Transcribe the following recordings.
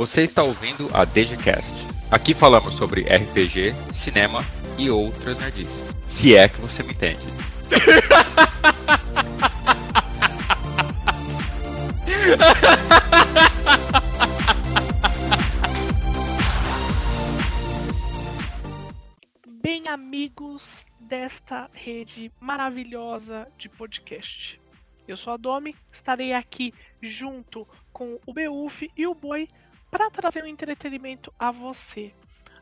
Você está ouvindo a DGCast. Aqui falamos sobre RPG, cinema e outras nerdices. Se é que você me entende. Bem, amigos desta rede maravilhosa de podcast. Eu sou a Domi, estarei aqui junto com o Beuf e o Boi para trazer um entretenimento a você.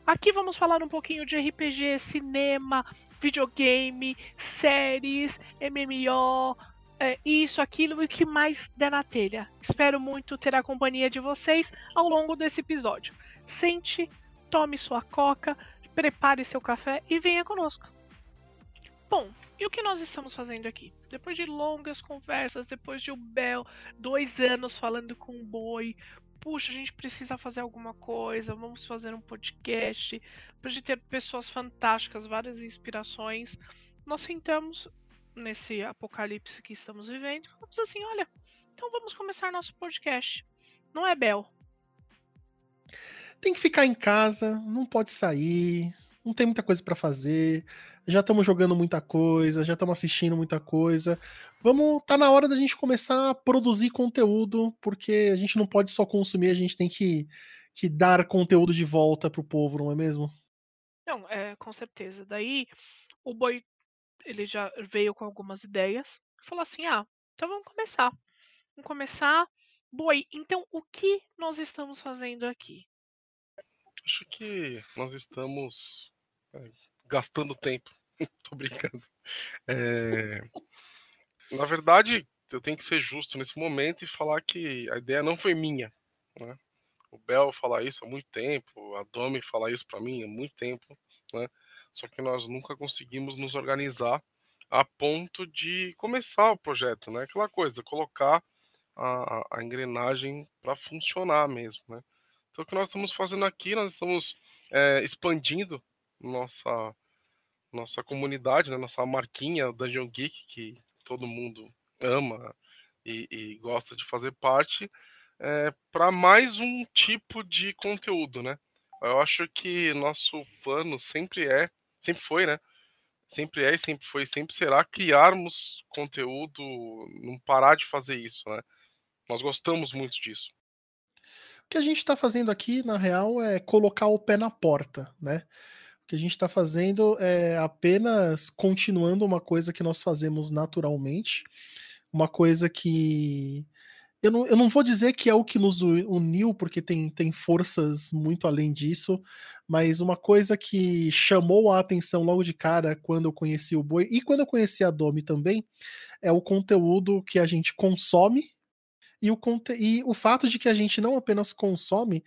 Aqui vamos falar um pouquinho de RPG, cinema, videogame, séries, MMO, é, isso, aquilo e o que mais der na telha. Espero muito ter a companhia de vocês ao longo desse episódio. Sente, tome sua coca, prepare seu café e venha conosco. Bom, e o que nós estamos fazendo aqui? Depois de longas conversas, depois de o Bel dois anos falando com o Boi, puxa, a gente precisa fazer alguma coisa, vamos fazer um podcast, depois de ter pessoas fantásticas, várias inspirações, nós sentamos nesse apocalipse que estamos vivendo e falamos assim, olha, então vamos começar nosso podcast. Não é Bel? Tem que ficar em casa, não pode sair, não tem muita coisa para fazer, já estamos jogando muita coisa, já estamos assistindo muita coisa. Vamos, tá na hora da gente começar a produzir conteúdo, porque a gente não pode só consumir, a gente tem que, que dar conteúdo de volta pro povo, não é mesmo? Não, é, com certeza. Daí o Boi, ele já veio com algumas ideias, falou assim, ah, então vamos começar. Vamos começar. Boi, então o que nós estamos fazendo aqui? Acho que nós estamos é, gastando tempo. Tô brincando. É... Na verdade, eu tenho que ser justo nesse momento e falar que a ideia não foi minha. Né? O Bel falar isso há muito tempo, a Domi falar isso para mim há muito tempo, né? Só que nós nunca conseguimos nos organizar a ponto de começar o projeto, né? Aquela coisa, colocar a, a engrenagem para funcionar mesmo, né? Então, o que nós estamos fazendo aqui, nós estamos é, expandindo nossa nossa comunidade, né, nossa marquinha Dungeon Geek, que todo mundo ama e, e gosta de fazer parte, é, para mais um tipo de conteúdo, né? Eu acho que nosso plano sempre é, sempre foi, né? Sempre é e sempre foi, sempre será criarmos conteúdo, não parar de fazer isso, né? Nós gostamos muito disso. O que a gente está fazendo aqui, na real, é colocar o pé na porta, né? Que a gente está fazendo é apenas continuando uma coisa que nós fazemos naturalmente, uma coisa que eu não, eu não vou dizer que é o que nos uniu, porque tem, tem forças muito além disso, mas uma coisa que chamou a atenção logo de cara quando eu conheci o Boi e quando eu conheci a Domi também, é o conteúdo que a gente consome e o, e o fato de que a gente não apenas consome,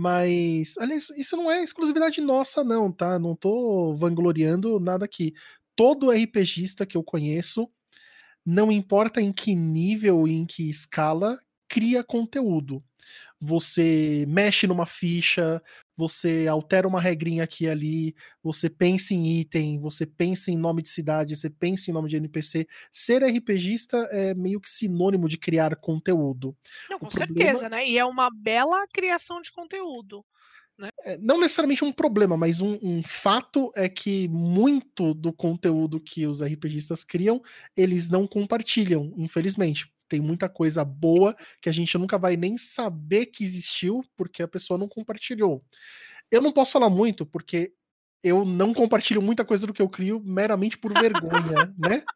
mas, aliás, isso não é exclusividade nossa, não, tá? Não tô vangloriando nada aqui. Todo RPGista que eu conheço, não importa em que nível e em que escala, cria conteúdo. Você mexe numa ficha, você altera uma regrinha aqui e ali, você pensa em item, você pensa em nome de cidade, você pensa em nome de NPC. Ser RPGista é meio que sinônimo de criar conteúdo. Não, com problema... certeza, né? E é uma bela criação de conteúdo. Né? É, não necessariamente um problema, mas um, um, fato é que muito do conteúdo que os RPGistas criam, eles não compartilham, infelizmente. Tem muita coisa boa que a gente nunca vai nem saber que existiu porque a pessoa não compartilhou. Eu não posso falar muito porque eu não compartilho muita coisa do que eu crio meramente por vergonha, né?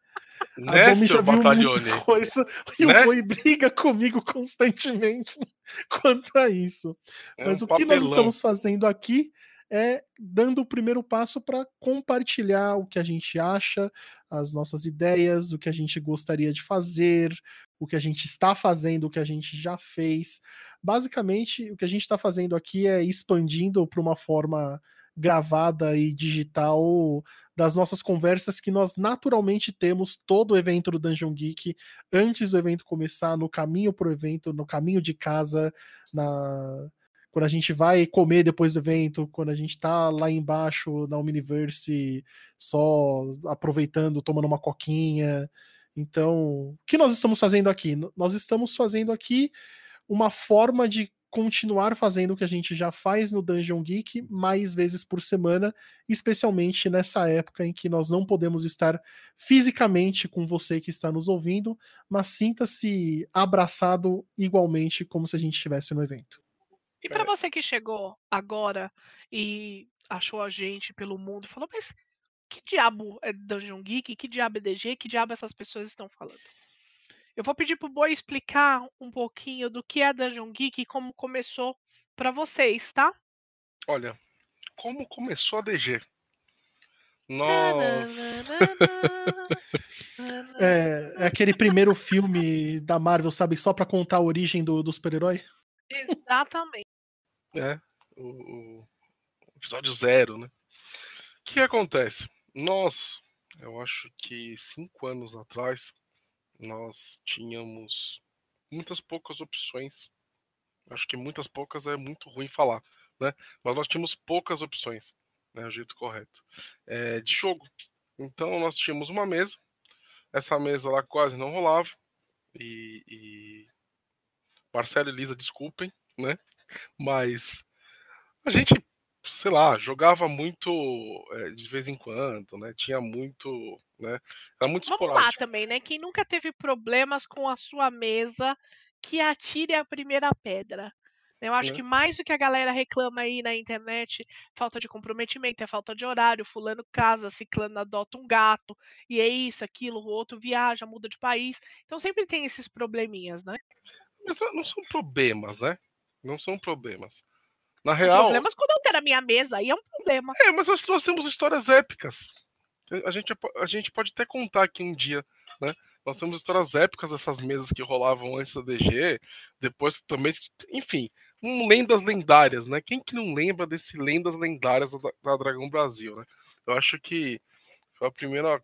Né, a Domi já viu muita coisa e né? o Boi briga comigo constantemente quanto a isso. É Mas um o que papelão. nós estamos fazendo aqui é dando o primeiro passo para compartilhar o que a gente acha, as nossas ideias, o que a gente gostaria de fazer, o que a gente está fazendo, o que a gente já fez. Basicamente, o que a gente está fazendo aqui é expandindo para uma forma gravada e digital das nossas conversas que nós naturalmente temos todo o evento do Dungeon Geek antes do evento começar, no caminho para o evento, no caminho de casa, na quando a gente vai comer depois do evento, quando a gente tá lá embaixo na Omniverse só aproveitando, tomando uma coquinha. Então, o que nós estamos fazendo aqui? Nós estamos fazendo aqui uma forma de continuar fazendo o que a gente já faz no Dungeon Geek mais vezes por semana, especialmente nessa época em que nós não podemos estar fisicamente com você que está nos ouvindo, mas sinta-se abraçado igualmente como se a gente estivesse no evento. E para você que chegou agora e achou a gente pelo mundo, falou, mas que diabo é Dungeon Geek? Que diabo é DG? Que diabo essas pessoas estão falando? Eu vou pedir pro Boi explicar um pouquinho do que é Dungeon Geek e como começou para vocês, tá? Olha, como começou a DG? Nós. é, é, aquele primeiro filme da Marvel, sabe? Só para contar a origem do, do super-herói? Exatamente. É, o, o, episódio zero, né? O que acontece? Nós, eu acho que cinco anos atrás, nós tínhamos muitas poucas opções. Acho que muitas poucas é muito ruim falar, né? Mas nós tínhamos poucas opções, né? O jeito correto. É, de jogo. Então nós tínhamos uma mesa. Essa mesa lá quase não rolava. E, e... Marcelo e Lisa, desculpem, né? Mas a gente sei lá, jogava muito é, de vez em quando, né? Tinha muito, né? Era muito Vamos esporádico. lá também, né? Quem nunca teve problemas com a sua mesa, que atire a primeira pedra. Eu acho é. que mais do que a galera reclama aí na internet, falta de comprometimento, é falta de horário, fulano casa, ciclano adota um gato, e é isso, aquilo, o outro viaja, muda de país. Então sempre tem esses probleminhas, né? Mas não são problemas, né? Não são problemas. Na real. Problemas quando eu ter a minha mesa, aí é um problema. É, mas nós, nós temos histórias épicas. A gente, a gente pode até contar aqui um dia, né? Nós temos histórias épicas dessas mesas que rolavam antes da DG, depois também, enfim, um lendas lendárias, né? Quem que não lembra desse lendas lendárias da, da Dragão Brasil, né? Eu acho que foi a primeira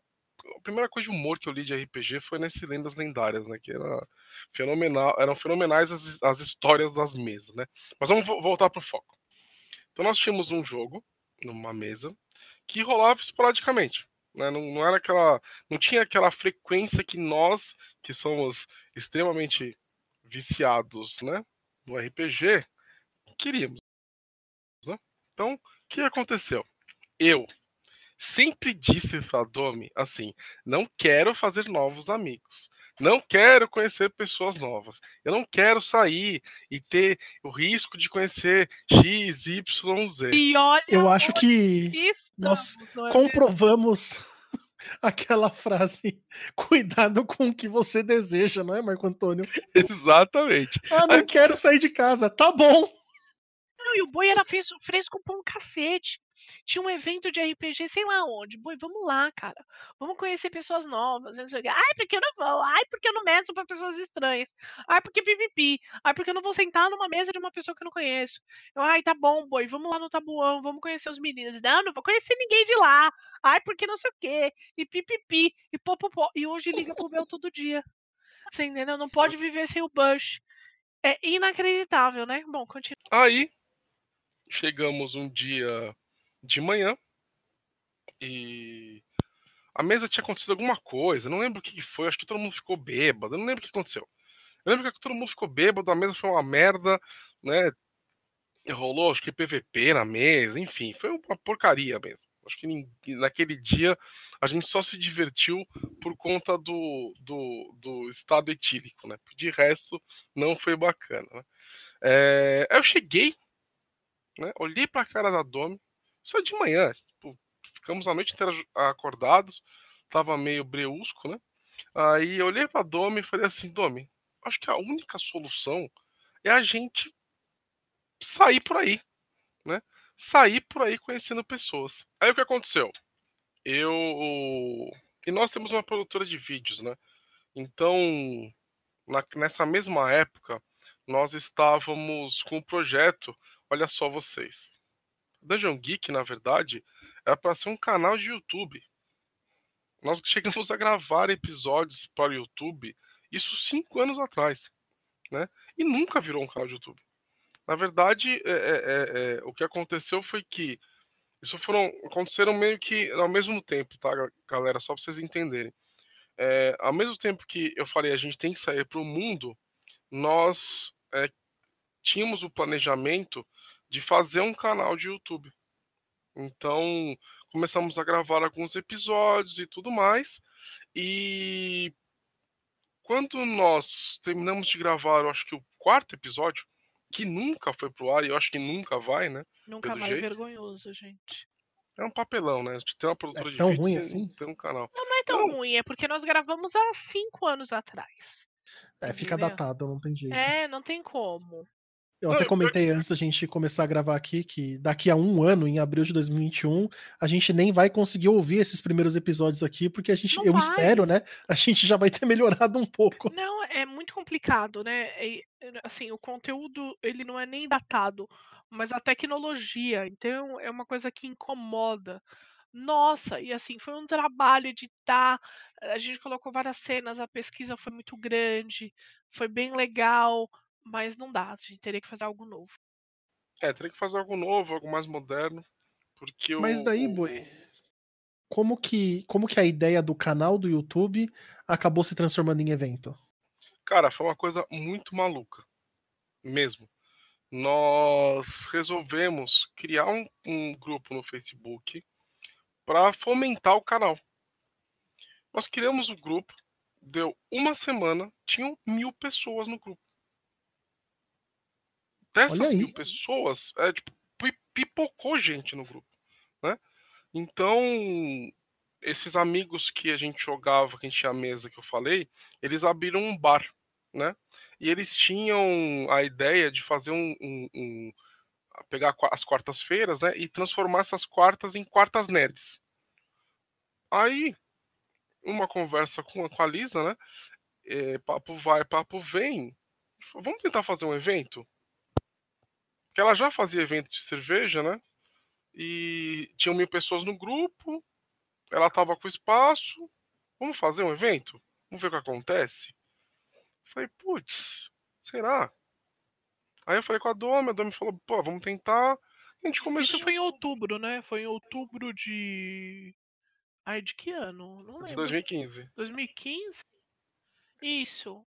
a primeira coisa de humor que eu li de RPG foi nesse Lendas Lendárias, né? Que era fenomenal, eram fenomenais as, as histórias das mesas, né? Mas vamos voltar para o foco. Então nós tínhamos um jogo numa mesa que rolava esporadicamente. Né? Não, não era aquela. Não tinha aquela frequência que nós, que somos extremamente viciados né, no RPG, queríamos. Né? Então, o que aconteceu? Eu, sempre disse para Domi assim: não quero fazer novos amigos. Não quero conhecer pessoas novas. Eu não quero sair e ter o risco de conhecer X, Y, Z. E olha, eu acho que nós é comprovamos aquela frase: cuidado com o que você deseja, não é, Marco Antônio? Exatamente. Ah, não Aí... quero sair de casa. Tá bom. Não, e o boi era fresco pra um cacete. Tinha um evento de RPG, sei lá onde. Boi, vamos lá, cara. Vamos conhecer pessoas novas. Ai, porque eu não vou. Ai, porque eu não meço pra pessoas estranhas. Ai, porque pipipi. Ai, porque eu não vou sentar numa mesa de uma pessoa que eu não conheço. Eu, ai, tá bom, boi. Vamos lá no tabuão. Vamos conhecer os meninos. Não, não vou conhecer ninguém de lá. Ai, porque não sei o quê. E pipipi. E popopó. E hoje liga pro meu todo dia. Você entendeu? Não pode viver sem o Bush. É inacreditável, né? Bom, continua. Aí, chegamos um dia de manhã e a mesa tinha acontecido alguma coisa, não lembro o que foi, acho que todo mundo ficou bêbado, não lembro o que aconteceu. Eu lembro que todo mundo ficou bêbado, a mesa foi uma merda, né? Rolou, acho que PVP na mesa, enfim, foi uma porcaria mesmo. Acho que naquele dia a gente só se divertiu por conta do, do, do estado etílico, né? De resto, não foi bacana. Né? É, eu cheguei né? Olhei para a cara da Domi, só de manhã, tipo, ficamos a noite inteira acordados, tava meio breusco, né? Aí eu olhei para Domi e falei assim, Domi, acho que a única solução é a gente sair por aí, né? Sair por aí conhecendo pessoas. Aí o que aconteceu? Eu e nós temos uma produtora de vídeos, né? Então, na, nessa mesma época, nós estávamos com um projeto Olha só vocês. Dungeon Geek, na verdade, era para ser um canal de YouTube. Nós chegamos a gravar episódios para o YouTube, isso cinco anos atrás, né? E nunca virou um canal de YouTube. Na verdade, é, é, é, é o que aconteceu foi que isso foram aconteceram meio que ao mesmo tempo, tá, galera? Só para vocês entenderem. É, ao mesmo tempo que eu falei a gente tem que sair para o mundo, nós é, tínhamos o planejamento de fazer um canal de YouTube. Então, começamos a gravar alguns episódios e tudo mais. E quando nós terminamos de gravar, eu acho que o quarto episódio, que nunca foi pro ar e eu acho que nunca vai, né? Nunca Pelo mais jeito. vergonhoso, gente. É um papelão, né? De ter uma produtora É de tão vídeo ruim assim? ter um canal. Não, não é tão ruim, é porque nós gravamos há cinco anos atrás. É, fica Entendeu? datado, não tem jeito. É, não tem como. Eu até comentei antes da gente começar a gravar aqui que daqui a um ano, em abril de 2021, a gente nem vai conseguir ouvir esses primeiros episódios aqui, porque a gente, Não eu vai. espero, né? A gente já vai ter melhorado um pouco. Não, é muito complicado, né? E, assim, o conteúdo, ele não é nem datado, mas a tecnologia, então é uma coisa que incomoda. Nossa, e assim, foi um trabalho editar, a gente colocou várias cenas, a pesquisa foi muito grande, foi bem legal, mas não dá, a gente teria que fazer algo novo. É, teria que fazer algo novo, algo mais moderno. Porque o. Mas daí, o- boi, como que, como que a ideia do canal do YouTube acabou se transformando em evento? Cara, foi uma coisa muito maluca. Mesmo. Nós resolvemos criar um, um grupo no Facebook para fomentar o canal. Nós criamos o grupo, deu uma semana, tinham mil pessoas no grupo. Dessas mil pessoas, é, tipo, pi- pipocou gente no grupo, né? Então, esses amigos que a gente jogava, que a gente tinha a mesa que eu falei, eles abriram um bar, né? E eles tinham a ideia de fazer um, um- um- pegar as quartas-feiras, né, e transformar essas quartas em quartas nerds. Aí, uma conversa com a, com a Lisa, né? é, papo vai, papo vem. Vamos tentar fazer um evento? Que ela já fazia evento de cerveja, né? E tinham mil pessoas no grupo. Ela tava com espaço. Vamos fazer um evento? Vamos ver o que acontece? Falei, putz, será? Aí eu falei com a Domi, a Domi falou, pô, vamos tentar. A gente começou. Isso foi em outubro, né? Foi em outubro de. Ai, de que ano? Não de lembro. 2015. 2015? Isso,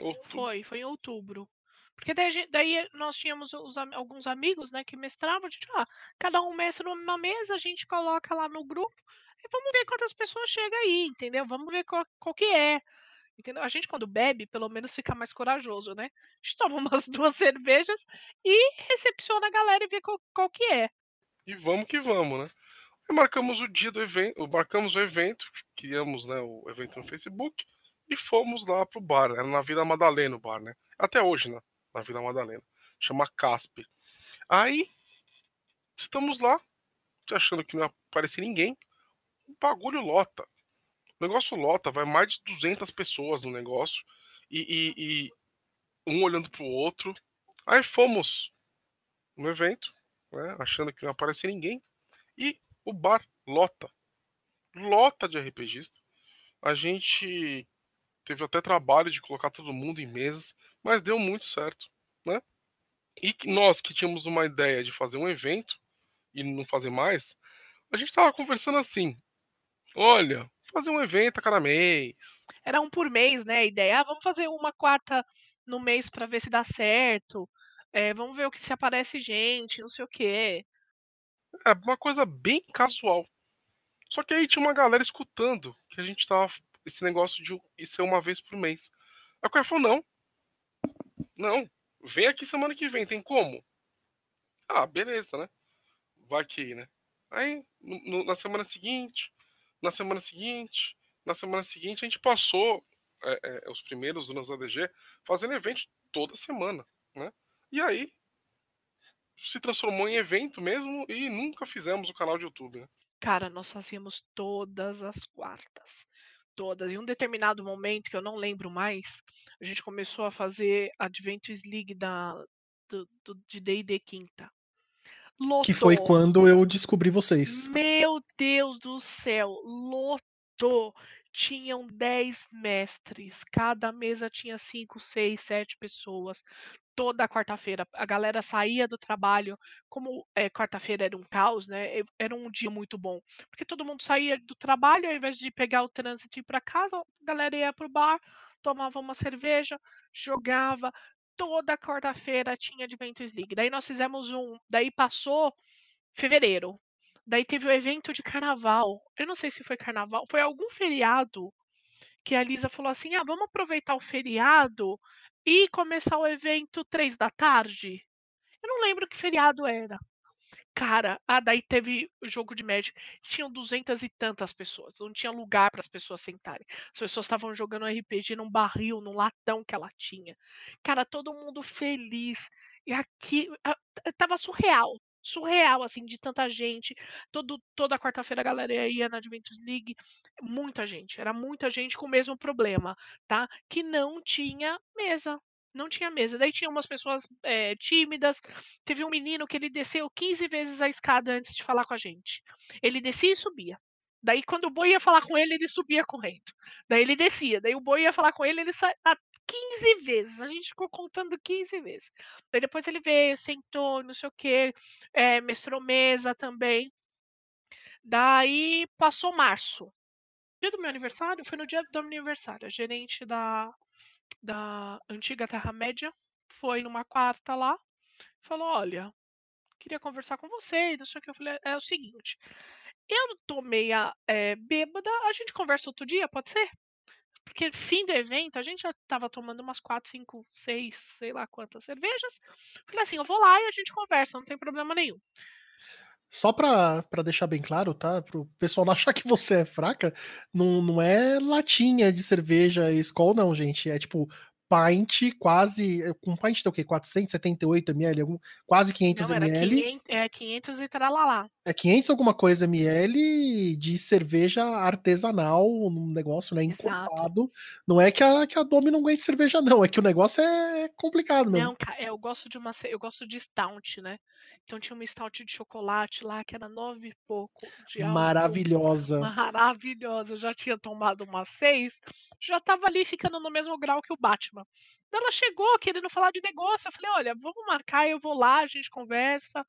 Outubro. foi, foi em outubro. Porque daí, gente- daí nós tínhamos os alguns amigos, né, que mestravam, a gente, ah, cada um mestra numa mesa, a gente coloca lá no grupo e vamos ver quantas pessoas chegam aí, entendeu? Vamos ver qual, qual que é. Entendeu? A gente, quando bebe, pelo menos fica mais corajoso, né? A gente toma umas duas cervejas e recepciona a galera e vê qual, qual que é. E vamos que vamos, né? Aí marcamos o dia do evento, marcamos o evento, criamos né, o evento no Facebook e fomos lá pro bar. Era na Vila Madalena o bar, né? Até hoje, né? Na Vila Madalena. Chama Caspe. Aí, estamos lá, achando que não ia aparecer ninguém. O bagulho lota. O negócio lota, vai mais de 200 pessoas no negócio. E, e- e um olhando pro outro. Aí fomos no evento, né, achando que não ia aparecer ninguém. E o bar lota. Lota de RPGista. A gente teve até trabalho de colocar todo mundo em mesas, mas deu muito certo, né? E nós que tínhamos uma ideia de fazer um evento e não fazer mais, a gente tava conversando assim: olha, fazer um evento a cada mês. Era um por mês, né? A ideia, ah, vamos fazer uma quarta no mês pra ver se dá certo. É, vamos ver o que se aparece gente, não sei o quê. É uma coisa bem casual. Só que aí tinha uma galera escutando que a gente tava. Esse negócio de isso ser uma vez por mês. O cara falou: não. Não. Vem aqui semana que vem, tem como? Ah, beleza, né? Vai que, né? Aí, no- na semana seguinte, na semana seguinte, na semana seguinte, a gente passou é, é, os primeiros anos da DG fazendo evento toda semana, né? E aí se transformou em evento mesmo e nunca fizemos o canal de YouTube, né? Cara, nós fazíamos todas as quartas. Todas. Em um determinado momento, que eu não lembro mais, a gente começou a fazer Adventures League da, do, do- de D&D Quinta. Que foi Lotou. quando eu descobri vocês. Meu Deus do céu, lotou. Tinham 10 mestres, cada mesa tinha 5, 6, 7 pessoas. Toda quarta-feira a galera saía do trabalho, como é, quarta-feira era um caos, né? Era um dia muito bom, porque todo mundo saía do trabalho, ao invés de pegar o trânsito e ir para casa, a galera ia pro bar, tomava uma cerveja, jogava. toda quarta-feira tinha Adventures League. Daí nós fizemos um. Daí passou fevereiro. Daí teve o evento de carnaval. Eu não sei se foi carnaval, foi algum feriado que a Lisa falou assim: ah, vamos aproveitar o feriado e começar o evento três da tarde. Eu não lembro que feriado era. Cara, ah, daí teve o jogo de Magic. Tinham duzentas e tantas pessoas. Não tinha lugar para as pessoas sentarem. As pessoas estavam jogando RPG num barril, num latão que ela tinha. Cara, todo mundo feliz. E aqui tava surreal. Surreal, assim, de tanta gente. Todo, toda quarta-feira a galera ia na Juventus League. Muita gente. Era muita gente com o mesmo problema, tá? Que não tinha mesa não tinha mesa. Daí tinha umas pessoas é, tímidas. Teve um menino que ele desceu 15 vezes a escada antes de falar com a gente. Ele descia e subia. Daí, quando o boi ia falar com ele, ele subia correndo. Daí ele descia. Daí o boi ia falar com ele, ele saía 15 vezes. A gente ficou contando 15 vezes. Daí depois ele veio, sentou, não sei o quê, é, mestrou mesa também. Daí passou março. Dia do meu aniversário foi no dia do meu aniversário. A gerente da, da antiga Terra-média foi numa quarta lá, falou: Olha, queria conversar com você, não sei o que. Eu falei: É o seguinte, eu tô meia é, bêbada, a gente conversa outro dia, pode ser? Porque fim do evento, a gente já tava tomando umas 4, 5, 6, sei lá quantas cervejas. Falei assim: eu vou lá e a gente conversa, não tem problema nenhum. Só pra, pra deixar bem claro, tá? Pro pessoal não achar que você é fraca, não, não é latinha de cerveja Skol, não, gente. É tipo pint, quase. Com pint tem o quê? 478 ml? Algum, quase 500 não, ml. 500, é 500 e tralalá. É 500 alguma coisa ml de cerveja artesanal, um negócio, né? Encorpado. Não é que a, que a Domi não aguente cerveja, não. É que o negócio é complicado mesmo. Não, cara, eu gosto de uma. Eu gosto de stout, né? Então tinha uma stout de chocolate lá que era nove e pouco de álcool. Maravilhosa. Maravilhosa. Eu já tinha tomado umas seis. Já tava ali ficando no mesmo grau que o Batman. Ela chegou querendo falar de negócio. Eu falei, olha, vamos marcar, eu vou lá, a gente conversa.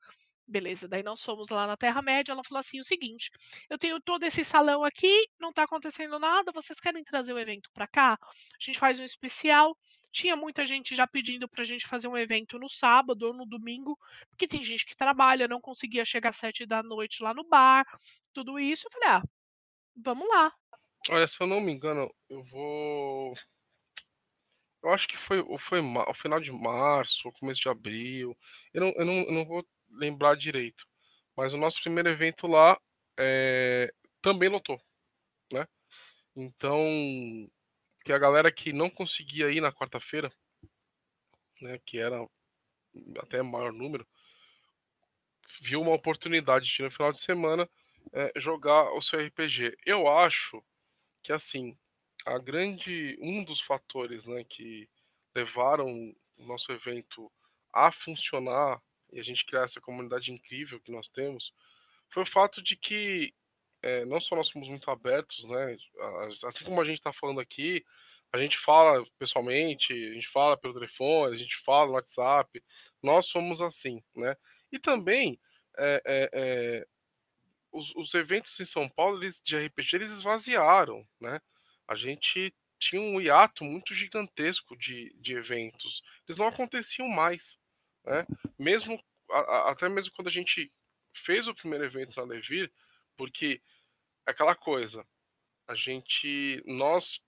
Beleza, daí nós fomos lá na Terra-média. Ela falou assim: o seguinte, eu tenho todo esse salão aqui, não tá acontecendo nada, vocês querem trazer o evento para cá? A gente faz um especial. Tinha muita gente já pedindo pra gente fazer um evento no sábado ou no domingo, porque tem gente que trabalha, não conseguia chegar às sete da noite lá no bar, tudo isso. Eu falei, ah, vamos lá. Olha, se eu não me engano, eu vou. Eu acho que foi, foi o final de março, começo de abril. Eu não, eu, não, eu não vou lembrar direito. Mas o nosso primeiro evento lá é, também lotou, né? Então, que a galera que não conseguia ir na quarta-feira, né, que era até maior número, viu uma oportunidade de no final de semana é, jogar o seu RPG. Eu acho que assim a grande um dos fatores, né, que levaram o nosso evento a funcionar e a gente criar essa comunidade incrível que nós temos foi o fato de que é, não só nós somos muito abertos, né? Assim como a gente está falando aqui, a gente fala pessoalmente, a gente fala pelo telefone, a gente fala no WhatsApp, nós somos assim, né? E também é, é, os, os, eventos em São Paulo eles, de RPG eles esvaziaram, né? A gente tinha um hiato muito gigantesco de, de eventos, eles não aconteciam mais, né? Mesmo a, até mesmo quando a gente fez o primeiro evento na Levir, porque aquela coisa, a gente, nós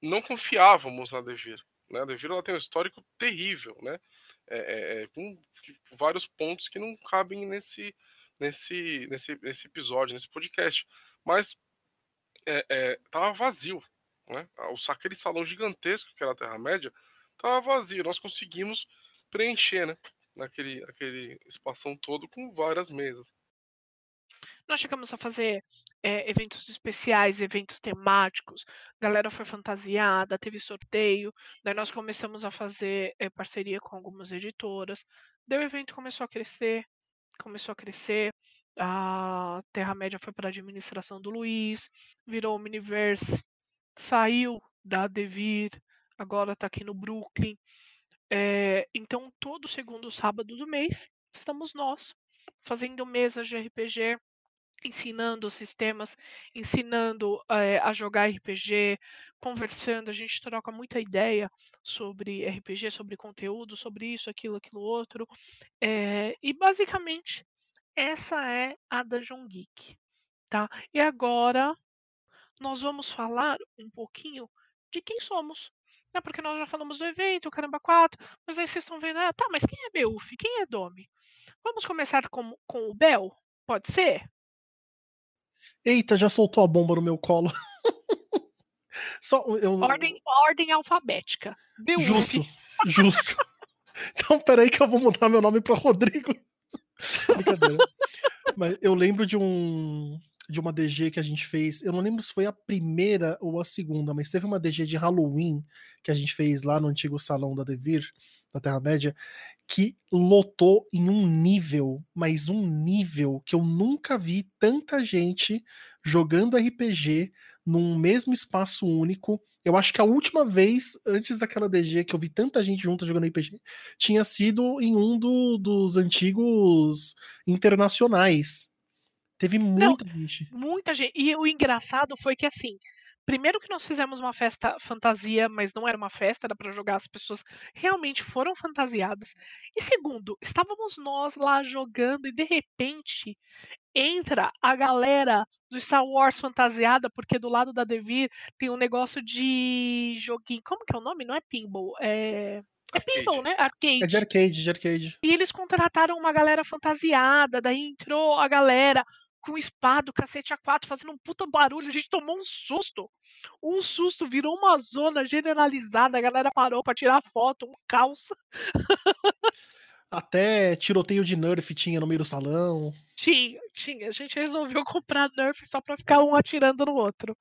não confiávamos na Devir. Né? A Devir ela tem um histórico terrível, né? É, é, é com vários pontos que não cabem nesse, nesse, nesse, nesse episódio, nesse podcast. Mas é, é, tava vazio, né? O, aquele salão gigantesco que era a Terra-média tava vazio. Nós conseguimos preencher, né? Naquele aquele espação todo com várias mesas. Nós chegamos a fazer é, eventos especiais, eventos temáticos, a galera foi fantasiada, teve sorteio, daí nós começamos a fazer é, parceria com algumas editoras, daí o evento começou a crescer, começou a crescer, a Terra-média foi para a administração do Luiz, virou o Miniverse, saiu da Devir, agora está aqui no Brooklyn. É, então, todo segundo sábado do mês, estamos nós fazendo mesas de RPG, ensinando sistemas, ensinando é, a jogar RPG, conversando, a gente troca muita ideia sobre RPG, sobre conteúdo, sobre isso, aquilo, aquilo outro. É, e basicamente essa é a Dungeon Geek, tá? E agora nós vamos falar um pouquinho de quem somos. Né? Porque nós já falamos do evento, o Caramba 4, mas aí vocês estão vendo, ah, tá, mas quem é Beuf? Quem é Domi? Vamos começar com, com o Bel? Pode ser? Eita, já soltou a bomba no meu colo. Só, eu... ordem, ordem alfabética. Beuf. Justo, justo. Então, peraí que eu vou mudar meu nome para Rodrigo. Brincadeira. Mas eu lembro de um, de uma DG que a gente fez. Eu não lembro se foi a primeira ou a segunda, mas teve uma DG de Halloween que a gente fez lá no antigo salão da Devir, da Terra-média, que lotou em um nível, mas um nível que eu nunca vi tanta gente jogando RPG num mesmo espaço único. Eu acho que a última vez, antes daquela DG, que eu vi tanta gente junta jogando RPG, tinha sido em um do, dos antigos internacionais Teve muita Não, gente. Muita gente. E o engraçado foi que assim, primeiro que nós fizemos uma festa fantasia, mas não era uma festa, era para jogar, as pessoas realmente foram fantasiadas. E segundo, estávamos nós lá jogando e de repente entra a galera do Star Wars fantasiada, porque do lado da Devir tem um negócio de joguinho. Como que é o nome? Não é pinball, é é pinball, né? Arcade. É de arcade, de arcade. E eles contrataram uma galera fantasiada, daí entrou a galera com espada, cacete A4, fazendo um puta barulho. A gente tomou um susto. Um susto, virou uma zona generalizada. A galera parou para tirar foto, um caos. Até tiroteio de Nerf tinha no meio do salão. Tinha, tinha. A gente resolveu comprar Nerf só pra ficar um atirando no outro.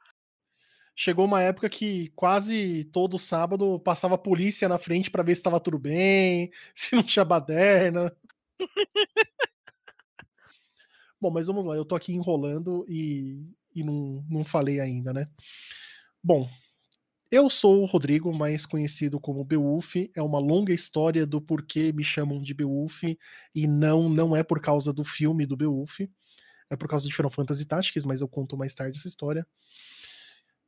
Chegou uma época que quase todo sábado passava a polícia na frente para ver se estava tudo bem, se não tinha baderna. Bom, mas vamos lá, eu tô aqui enrolando e, e não, não falei ainda, né? Bom, eu sou o Rodrigo, mais conhecido como Beowulf. É uma longa história do porquê me chamam de Beowulf e não não é por causa do filme do Beowulf. É por causa de Final Fantasy Tactics, mas eu conto mais tarde essa história.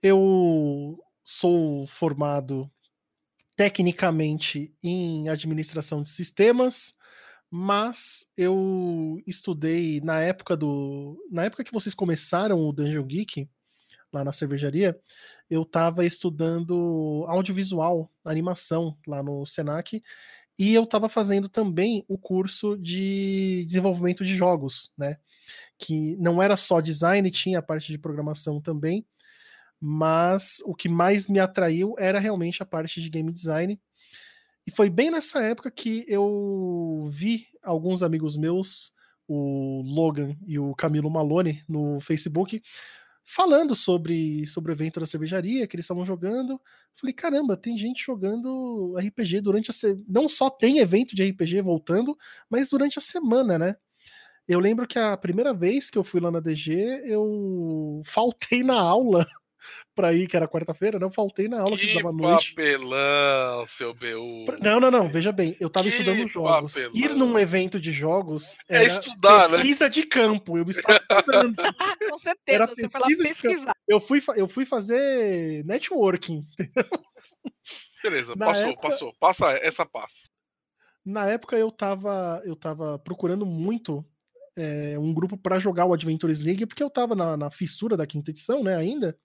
Eu sou formado tecnicamente em administração de sistemas, mas eu estudei na época do. Na época que vocês começaram o Dungeon Geek, lá na cervejaria, eu estava estudando audiovisual, animação lá no Senac, e eu estava fazendo também o curso de desenvolvimento de jogos, né? Que não era só design, tinha a parte de programação também, mas o que mais me atraiu era realmente a parte de game design. E foi bem nessa época que eu vi alguns amigos meus, o Logan e o Camilo Malone, no Facebook, falando sobre, sobre o evento da cervejaria que eles estavam jogando. Falei, caramba, tem gente jogando RPG durante a se... Não só tem evento de RPG voltando, mas durante a semana, né? Eu lembro que a primeira vez que eu fui lá na DG, eu faltei na aula pra ir, que era quarta-feira, não faltei na aula que, que estava à noite. papelão, seu BU. Não, não, não, veja bem, eu tava que estudando jogos. Papelão. Ir num evento de jogos é estudar, né? pesquisa né? de campo, eu estava estudando. Com certeza, era pesquisa de campo. Eu fui, eu fui fazer networking. Beleza, na passou, época, passou. Passa essa passa. Na época eu tava, eu tava procurando muito é, um grupo para jogar o Adventures League, porque eu tava na, na, fissura da quinta edição, né, ainda.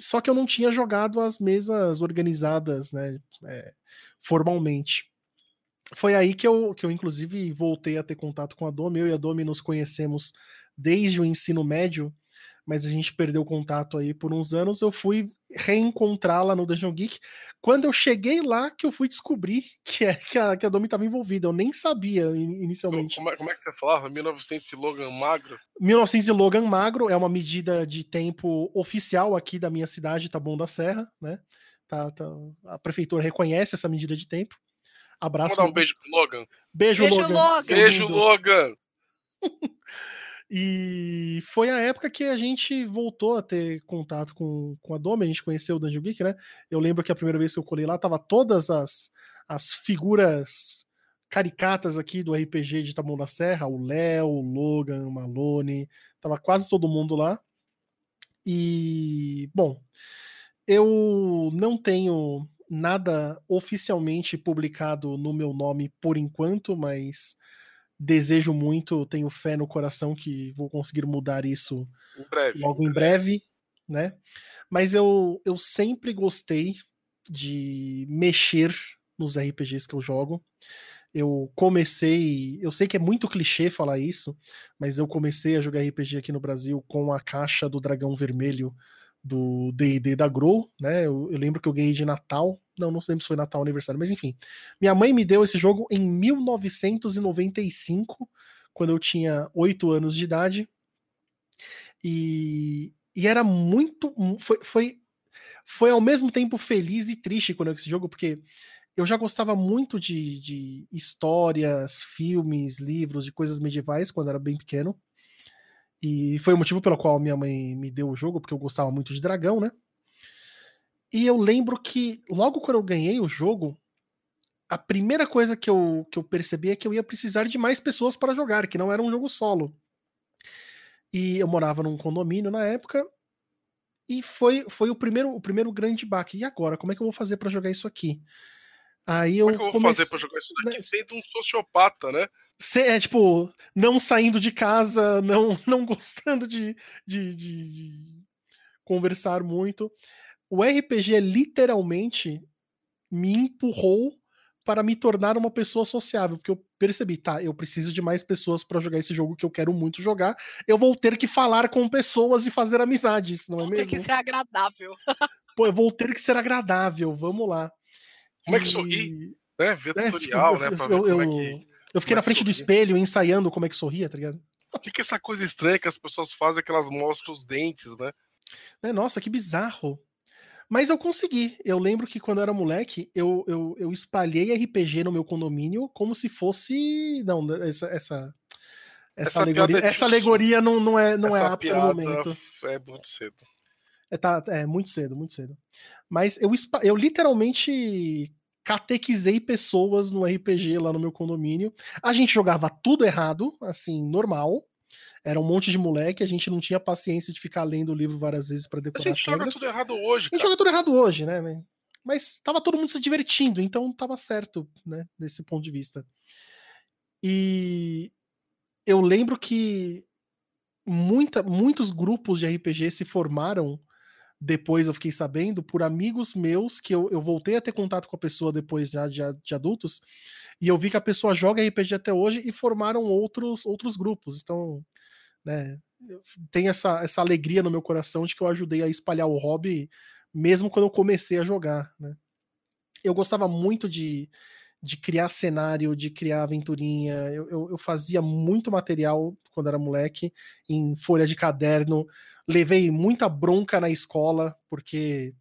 Só que eu não tinha jogado as mesas organizadas, né, é, formalmente. Foi aí que eu, que eu, inclusive, voltei a ter contato com a Domi. Eu e a Domi nos conhecemos desde o ensino médio mas a gente perdeu contato aí por uns anos. Eu fui reencontrá-la no Dungeon Geek. Quando eu cheguei lá, que eu fui descobrir que, é, que a, que a Domi estava envolvida. Eu nem sabia inicialmente. Como, como, é que você falava? 1900 Logan Magro? 1900 Logan Magro é uma medida de tempo oficial aqui da minha cidade, Taboão da Serra, né? Tá, tá, a prefeitura reconhece essa medida de tempo. Abraço. Vamos dar um beijo pro Logan. Beijo, beijo Logan. Logan. Beijo, Logan. E foi a época que a gente voltou a ter contato com, com a Dome, a gente conheceu o Dungeon Geek, né? Eu lembro que a primeira vez que eu colei lá, tava todas as, as figuras caricatas aqui do RPG de Taboão da Serra, o Léo, o Logan, o Malone, tava quase todo mundo lá. E, bom, eu não tenho nada oficialmente publicado no meu nome por enquanto, mas desejo muito, tenho fé no coração que vou conseguir mudar isso Em breve. logo em breve, né? Mas eu, eu sempre gostei de mexer nos RPGs que eu jogo. Eu comecei, eu sei que é muito clichê falar isso, mas eu comecei a jogar RPG aqui no Brasil com a caixa do Dragão Vermelho do D&D da Grow, né? Eu, eu lembro que eu ganhei de Natal, não, não lembro se foi Natal ou aniversário, mas enfim. Minha mãe me deu esse jogo em 1995, quando eu tinha 8 anos de idade. E, e era muito. Foi, foi, foi ao mesmo tempo feliz e triste quando eu esse jogo, porque eu já gostava muito de, de histórias, filmes, livros, de coisas medievais quando era bem pequeno. E foi o motivo pelo qual minha mãe me deu o jogo, porque eu gostava muito de dragão, né? E eu lembro que logo quando eu ganhei o jogo, a primeira coisa que eu, que eu percebi é que eu ia precisar de mais pessoas para jogar, que não era um jogo solo. E eu morava num condomínio na época, e foi, foi o, primeiro, o primeiro grande baque. E agora? Como é que eu vou fazer para jogar isso aqui? Aí eu Como é que eu vou comecei- fazer pra jogar isso daqui? Sendo um sociopata, né? Cê é tipo, não saindo de casa, não, não gostando de, de, de- de conversar muito. O RPG literalmente me empurrou para me tornar uma pessoa sociável, porque eu percebi, tá, eu preciso de mais pessoas para jogar esse jogo que eu quero muito jogar. Eu vou ter que falar com pessoas e fazer amizades, não é Tem mesmo? que ser agradável. Pô, eu vou ter que ser agradável, vamos lá. Como é que E- sorri? Né? Ver É, tutorial, tipo, né? eu- Pra ver eu- como é eu- que. Eu fiquei Como é na frente do espelho ensaiando como é que sorria, tá ligado? O que, que é essa coisa estranha que as pessoas fazem que elas mostram os dentes, né? É, nossa, que bizarro. Mas eu consegui. Eu lembro que quando eu era moleque, eu, eu, eu espalhei RPG no meu condomínio como se fosse. Não, essa. Essa, essa, Essa alegoria, é essa alegoria não, não é, não é Essa apta no momento. É muito cedo. É, tá, é muito cedo, muito cedo. Mas eu, eu literalmente catequizei pessoas no RPG lá no meu condomínio. A gente jogava tudo errado, assim, normal. Era um monte de moleque, a gente não tinha paciência de ficar lendo o livro várias vezes para A decorar gente as joga tudo errado hoje, A gente cara. joga tudo errado hoje, né? né? Mas tava todo mundo se divertindo, então tava certo, né? Desse ponto de vista. E eu lembro que muita, muitos grupos de RPG se formaram depois, eu fiquei sabendo, por amigos meus, que eu, eu voltei a ter contato com a pessoa depois já de, de adultos, e eu vi que a pessoa joga RPG até hoje e formaram outros, outros grupos. Então, né, tem essa, essa alegria no meu coração de que eu ajudei a espalhar o hobby mesmo quando eu comecei a jogar, né? Eu gostava muito de, de criar cenário, de criar aventurinha. Eu, eu, eu fazia muito material quando era moleque, em folha de caderno. Levei muita bronca na escola, porque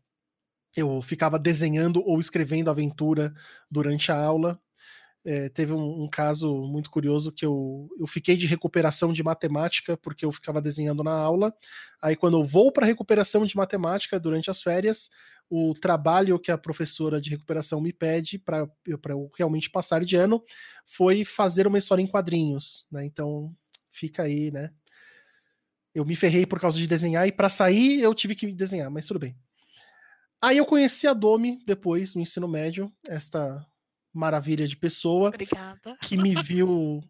eu ficava desenhando ou escrevendo aventura durante a aula. É, teve um, um caso muito curioso que eu, eu fiquei de recuperação de matemática porque eu ficava desenhando na aula. Aí, quando eu vou para recuperação de matemática durante as férias, o trabalho que a professora de recuperação me pede para eu, realmente passar de ano foi fazer uma história em quadrinhos. Né? Então, fica aí, né? Eu me ferrei por causa de desenhar e para sair eu tive que desenhar, mas tudo bem. Aí eu conheci a Domi depois, no ensino médio, esta maravilha de pessoa Obrigada. que me viu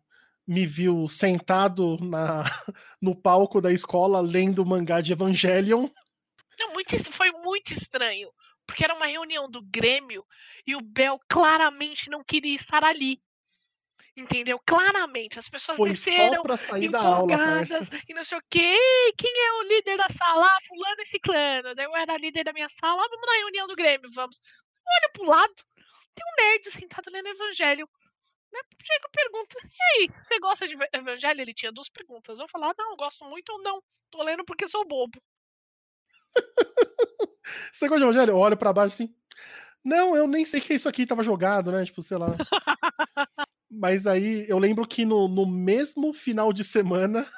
me viu sentado na, no palco da escola lendo o mangá de Evangelion. Não, muito, foi muito estranho. Porque era uma reunião do Grêmio e o Bel claramente não queria estar ali. Entendeu? Claramente. As pessoas Foi só desceram pra sair da aula, parça. e não sei o quê. Quem é o líder da sala? Ah, fulano e ciclano. Daí eu era líder da minha sala. Ah, vamos na reunião do Grêmio, vamos. Olha pro lado. Tem um nerd sentado lendo Evangelho. Né? Chega e pergunta, e aí, você gosta de Ev- Evangelho? Ele tinha duas perguntas. Eu falar, não, gosto muito ou não. Tô lendo porque sou bobo. Você gosta de Evangelho? Eu olho pra baixo assim. Não, eu nem sei o que é isso aqui, tava jogado, né? Tipo, sei lá. Mas aí eu lembro que no, no mesmo final de semana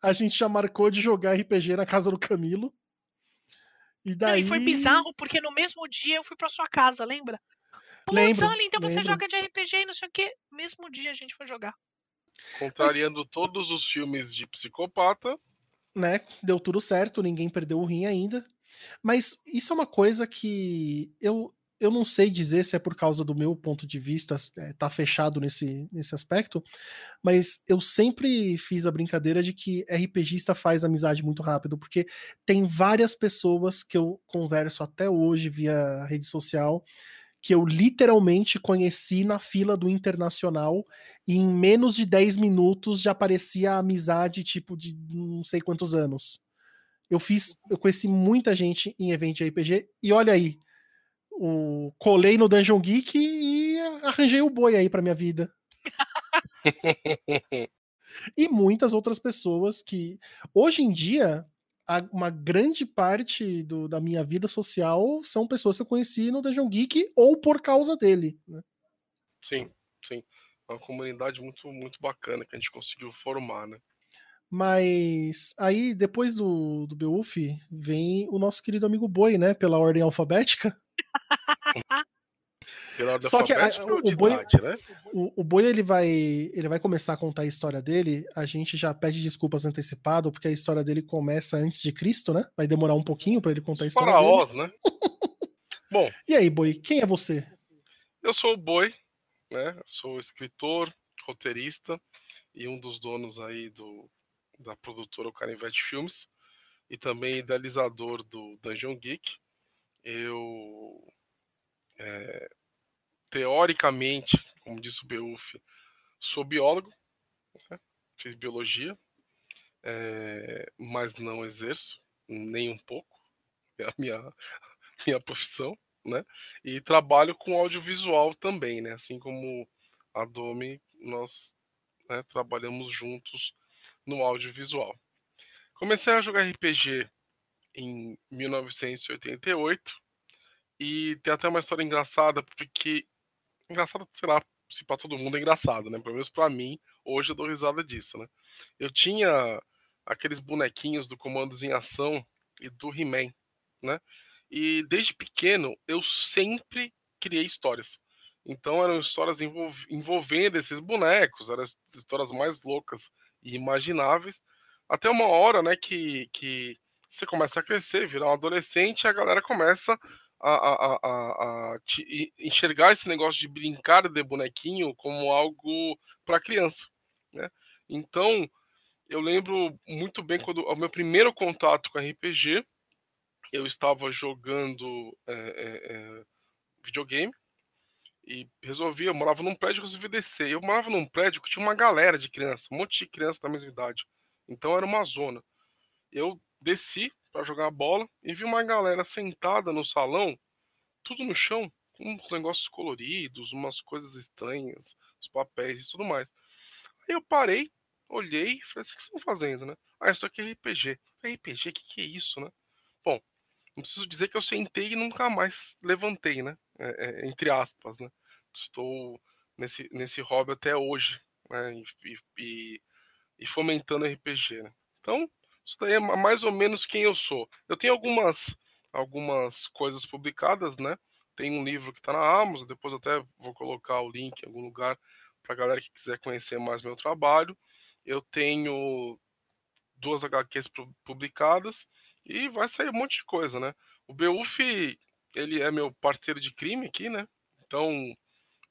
a gente já marcou de jogar RPG na casa do Camilo. E Não, daí. e foi bizarro porque no mesmo dia eu fui pra sua casa, lembra? Putz, olha, então você lembro. joga de RPG e não sei o que. Mesmo dia a gente foi jogar. Contrariando todos os filmes de psicopata. né? Deu tudo certo, ninguém perdeu o rim ainda. Mas isso é uma coisa que eu, eu não sei dizer se é por causa do meu ponto de vista é, tá fechado nesse, nesse aspecto, mas eu sempre fiz a brincadeira de que RPGista faz amizade muito rápido, porque tem várias pessoas que eu converso até hoje via rede social que eu literalmente conheci na fila do Internacional e em menos de 10 minutos já parecia amizade tipo de não sei quantos anos. Eu fiz, eu conheci muita gente em evento de RPG e olha aí, o colei no Dungeon Geek e arranjei o boi aí para minha vida. e muitas outras pessoas que hoje em dia a- uma grande parte do- da minha vida social são pessoas que eu conheci no Dungeon Geek ou por causa dele. né? Sim, sim. É uma comunidade muito, muito bacana que a gente conseguiu formar, né? Mas aí, depois do, do Beowulf, vem o nosso querido amigo Boi, né? Pela ordem alfabética. Só que a- alfabética ou o boi- idade, né? O, o Boi ele vai, ele vai começar a contar a história dele. A gente já pede desculpas antecipado, porque a história dele começa antes de Cristo, né? Vai demorar um pouquinho para ele contar a história faraós, né? Bom, E aí, Boi, quem é você? eu sou o Boi, né? Sou escritor, roteirista e um dos donos aí do, da produtora O Canivete Filmes e também idealizador do Dungeon Geek. Eu, é, teoricamente, como disse o Beuf, sou biólogo, né? fiz biologia, é, mas não exerço nem um pouco é a minha, minha profissão, né? E trabalho com audiovisual também, né? Assim como a Domi, nós né, trabalhamos juntos no audiovisual. Comecei a jogar RPG em 1988 e tem até uma história engraçada, porque engraçada, sei lá, se para todo mundo é engraçado, né? Pelo menos para mim, hoje eu dou risada disso, né? Eu tinha aqueles bonequinhos do Comandos em Ação e do He-Man, né? E desde pequeno eu sempre criei histórias. Então eram histórias envolv envolvendo esses bonecos, eram as histórias mais loucas e imagináveis. Até uma hora, né, que, que você começa a crescer, virar um adolescente, e a galera começa a, a, a, a te, enxergar esse negócio de brincar de bonequinho como algo para criança, né? Então eu lembro muito bem quando o meu primeiro contato com RPG, eu estava jogando é, é, é, videogame e resolvi, eu morava num prédio, resolvi descer. Eu morava num prédio que tinha uma galera de criança, um monte de criança da mesma idade. Então era uma zona. Eu desci para jogar bola e vi uma galera sentada no salão, tudo no chão, com uns negócios coloridos, umas coisas estranhas, os papéis e tudo mais. Aí eu parei, olhei e falei assim, o que estão fazendo, né? Ah, isso aqui é RPG. RPG, o que, que é isso, né? Bom, não preciso dizer que eu sentei e nunca mais levantei, né? É, é, entre aspas, né? Estou nesse, nesse hobby até hoje, né? E, e, e fomentando RPG, né? Então, isso daí é mais ou menos quem eu sou. Eu tenho algumas, algumas coisas publicadas, né? Tem um livro que está na Amazon, depois até vou colocar o link em algum lugar para a galera que quiser conhecer mais meu trabalho. Eu tenho duas HQs publicadas e vai sair um monte de coisa, né? O Beuf, ele é meu parceiro de crime aqui, né? Então,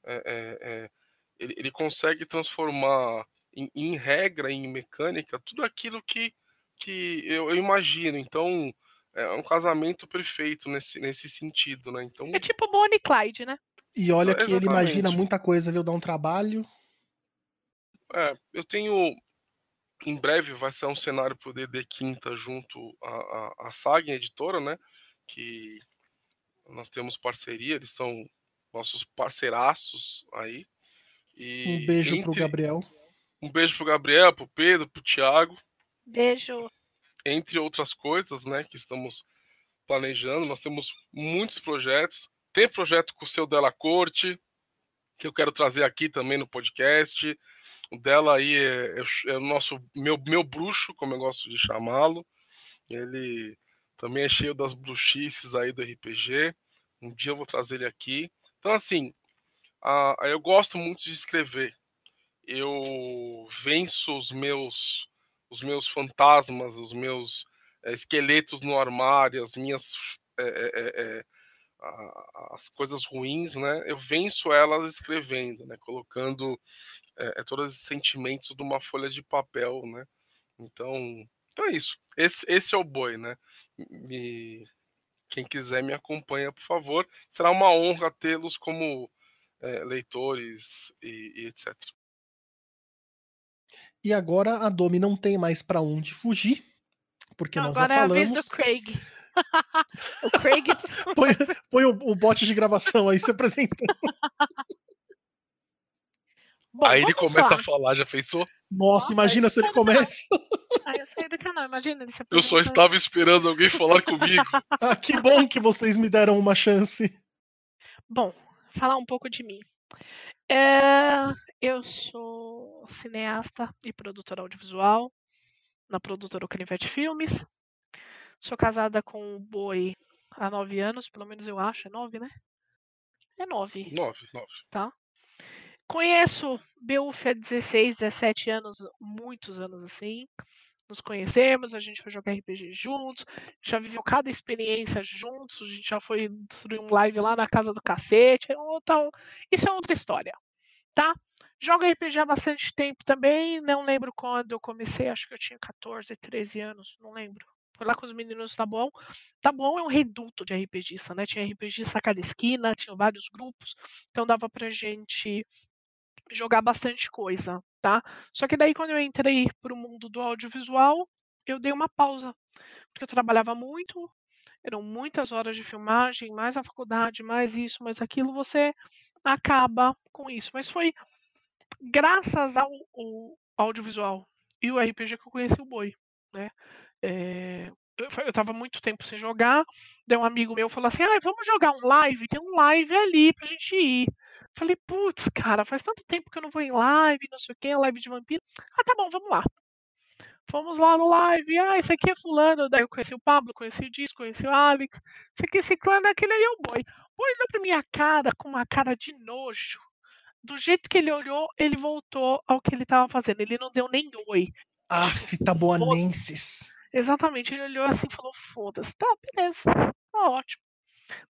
é, é, é, ele, ele, consegue transformar em, em, regra, em mecânica, tudo aquilo que, que eu, eu, imagino. Então, é um casamento perfeito nesse, nesse sentido, né? Então, é tipo Bonnie e Clyde, né? E olha que ele imagina muita coisa, viu? Dá um trabalho. É, eu tenho em breve vai ser um cenário pro DD Quinta junto à, à, à Sagen Editora, né? Que nós temos parceria, eles são nossos parceiraços aí. E um beijo entre... pro Gabriel. Um beijo pro Gabriel, pro Pedro, pro Thiago. Beijo. Entre outras coisas, né, que estamos planejando. Nós temos muitos projetos. Tem projeto com o seu Della Corte, que eu quero trazer aqui também no podcast. O dela aí é, é, o nosso meu, meu bruxo, como eu gosto de chamá-lo. Ele também é cheio das bruxices aí do RPG. Um dia eu vou trazer ele aqui. Então, assim, ah, eu gosto muito de escrever. Eu venço os meus os meus fantasmas, os meus é, esqueletos no armário, as minhas é, é, as coisas ruins, né? Eu venço elas escrevendo, né? Colocando todos os sentimentos numa folha de papel, né? Então, então é isso. Esse, esse é o boi, né? Me, quem quiser me acompanha, por favor. Será uma honra tê-los como leitores e, e etc. E agora a Domi não tem mais para onde fugir, porque nós agora já falamos. é a vez do Craig. o Craig. põe, põe o, o bote de gravação aí se apresentando. Bom, aí ele começa lá. a falar, já pensou? Nossa, Nossa imagina se ele começa. Aí eu saí do canal, imagina ele se Eu só estava esperando alguém falar comigo. ah, que bom que vocês me deram uma chance. Bom, falar um pouco de mim. É, eu sou cineasta e produtora audiovisual na produtora Canivete Filmes. Sou casada com o Boi há nove anos, pelo menos eu acho. É nove, né? É nove. Nove, nove. Tá. Conheço Beuf há 16, 17 anos, muitos anos assim. Nos conhecemos, a gente foi jogar RPG juntos, já viveu cada experiência juntos, a gente já foi destruir um live lá na casa do cacete. Então, isso é outra história, tá? Jogo RPG há bastante tempo também, não lembro quando eu comecei, acho que eu tinha 14, 13 anos, não lembro. Foi lá com os meninos, tá bom? Tá bom é um reduto de RPGista, né? Tinha RPGista a cada esquina, tinha vários grupos, então dava pra gente jogar bastante coisa, tá? Só que daí quando eu entrei pro mundo do audiovisual, eu dei uma pausa, porque eu trabalhava muito, eram muitas horas de filmagem, mais a faculdade, mais isso, mais aquilo, você acaba com isso. Mas foi graças ao, ao audiovisual e o RPG que eu conheci o Boi, né? É, eu, eu tava muito tempo sem jogar, daí um amigo meu falou assim, ah, vamos jogar um live, tem um live ali pra gente ir. Falei, putz, cara, faz tanto tempo que eu não vou em live, não sei o que, live de vampiro. Ah, tá bom, vamos lá. Fomos lá no live, ah, esse aqui é fulano, daí eu conheci o Pablo, conheci o Disco, conheci o Alex, esse aqui, esse clã, aquele aí é o Boi. O Boi olhou pra minha cara com uma cara de nojo do jeito que ele olhou, ele voltou ao que ele estava fazendo. Ele não deu nem oi. Af, taboanenses. Exatamente, ele olhou assim e falou: foda-se. Tá, beleza, tá ótimo.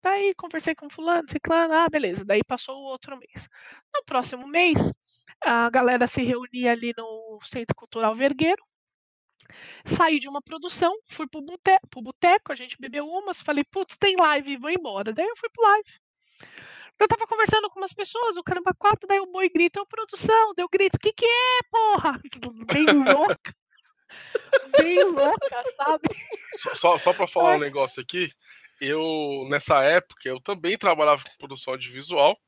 Daí conversei com fulano, ciclano, ah, beleza. Daí passou o outro mês. No próximo mês, a galera se reunia ali no Centro Cultural Vergueiro. Saí de uma produção, fui pro boteco, pro boteco a gente bebeu umas, falei, putz, tem live, vou embora. Daí eu fui pro live. Eu tava conversando com umas pessoas, o caramba quatro, daí o boi grita, é produção, deu grito, que que é, porra? Bem louca. Bem louca, sabe? Só, só, só pra falar Ai. um negócio aqui, eu, nessa época, eu também trabalhava com produção audiovisual,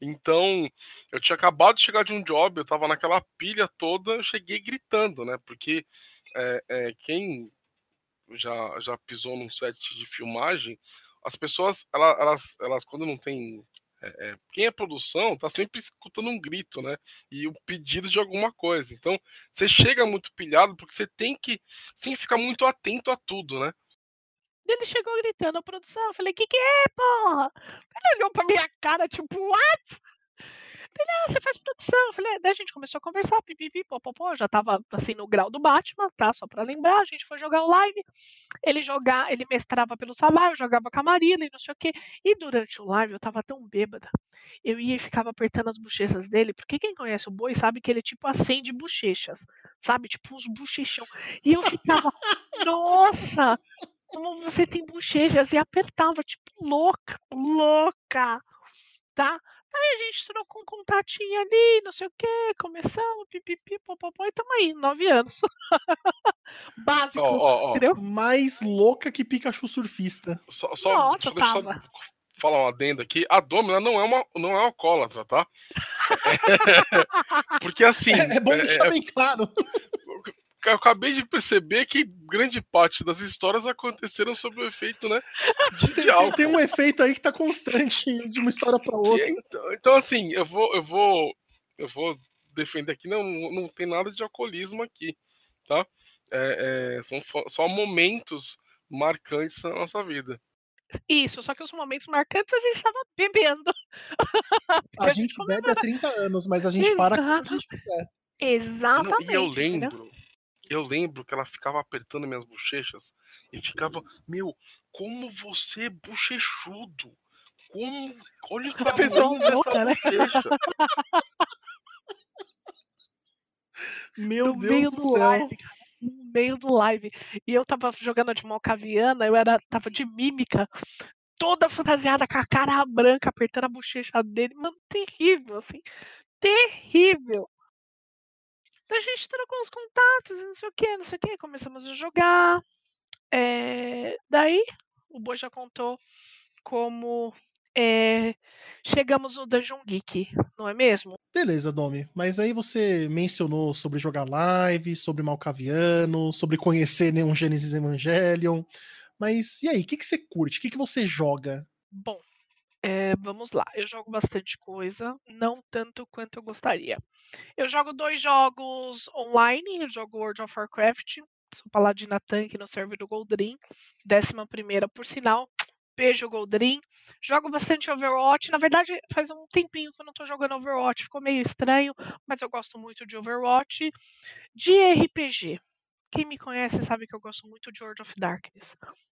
então, eu tinha acabado de chegar de um job, eu tava naquela pilha toda, eu cheguei gritando, né? Porque é, é, quem já, já pisou num set de filmagem, as pessoas, elas, elas, elas quando não tem é, é, quem é produção tá sempre escutando um grito, né? E o pedido de alguma coisa. Então, você chega muito pilhado porque você tem que sim ficar muito atento a tudo, né? Ele chegou gritando produção. Eu falei, que que é, porra? Ele olhou pra minha cara, tipo, what? Ele, ah, você faz produção. Eu falei, daí a gente começou a conversar, pipipi, popopó. Já tava assim no grau do Batman, tá? Só pra lembrar, a gente foi jogar o live. Ele jogar, ele mestrava pelo salário, jogava com a Marina e não sei o quê. E durante o live eu tava tão bêbada. Eu ia e ficava apertando as bochechas dele, porque quem conhece o boi sabe que ele tipo acende bochechas, sabe? Tipo uns bochechão. E eu ficava, nossa, como você tem bochechas? E apertava, tipo, louca, louca, tá? Aí a gente trocou um contatinho ali, não sei o que, começamos, pipipi, popopó, e tamo aí, nove anos. Básico, oh, oh, oh. entendeu? Mais louca que Pikachu surfista. Só, só, Nossa, só deixa eu falar uma adenda aqui. A Domina não é uma não é alcoólatra, tá? Porque assim. É, é bom deixar é, é bem claro eu acabei de perceber que grande parte das histórias aconteceram sob o efeito, né? De, tem, álcool. tem um efeito aí que tá constante de uma história para outra. Então, então, assim, eu vou, eu vou, eu vou defender aqui, não, não tem nada de alcoolismo aqui, tá? É, é, são só momentos marcantes na nossa vida. Isso, só que os momentos marcantes a gente tava bebendo. A gente bebe há 30 anos, mas a gente para quando a gente quiser. Exatamente. Não, e eu entendeu? lembro, eu lembro que ela ficava apertando minhas bochechas e ficava, meu, como você é bochechudo. Como, olha o tamanho dessa louca, né? bochecha. Meu no Deus meio do do céu. live. No meio do live. E eu tava jogando de Malcaviana, eu era, tava de mímica, toda fantasiada, com a cara branca, apertando a bochecha dele. Mano, terrível, assim. Terrível. Daí a gente trocou os contatos, e não sei o que, não sei o que. Começamos a jogar. É, Daí, o Bo já contou como é, chegamos no Dungeon Geek, não é mesmo? Beleza, Domi. Mas aí você mencionou sobre jogar live, sobre Malcaviano, sobre conhecer Neon Genesis Evangelion. Mas e aí, o que, que você curte? O que, que você joga? Bom, é, vamos lá. Eu jogo bastante coisa, não tanto quanto eu gostaria. Eu jogo dois jogos online. Eu jogo World of Warcraft, sou paladina tanque no server do Goldrin, décima primeira por sinal. Beijo, Goldrin. Jogo bastante Overwatch. Na verdade, faz um tempinho que eu não tô jogando Overwatch. Ficou meio estranho, mas eu gosto muito de Overwatch. De RPG. Quem me conhece sabe que eu gosto muito de World of Darkness.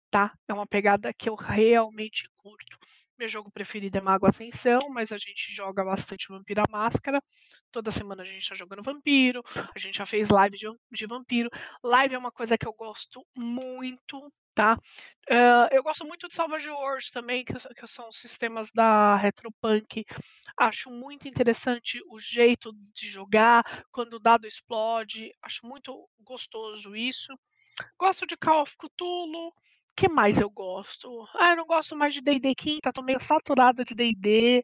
Tá? É uma pegada que eu realmente curto. Meu jogo preferido é Mago Ascensão, mas a gente joga bastante Vampira Máscara. Toda semana a gente tá jogando Vampiro. A gente já fez live de, de Vampiro. Live é uma coisa que eu gosto muito, tá? Uh, eu gosto muito de Salvage Wars também, que, que são sistemas da Retropunk. Acho muito interessante o jeito de jogar, quando o dado explode. Acho muito gostoso isso. Gosto de Call of Cthulhu que mais eu gosto? Ah, eu não gosto mais de D&D quinta, tô meio saturada de D&D.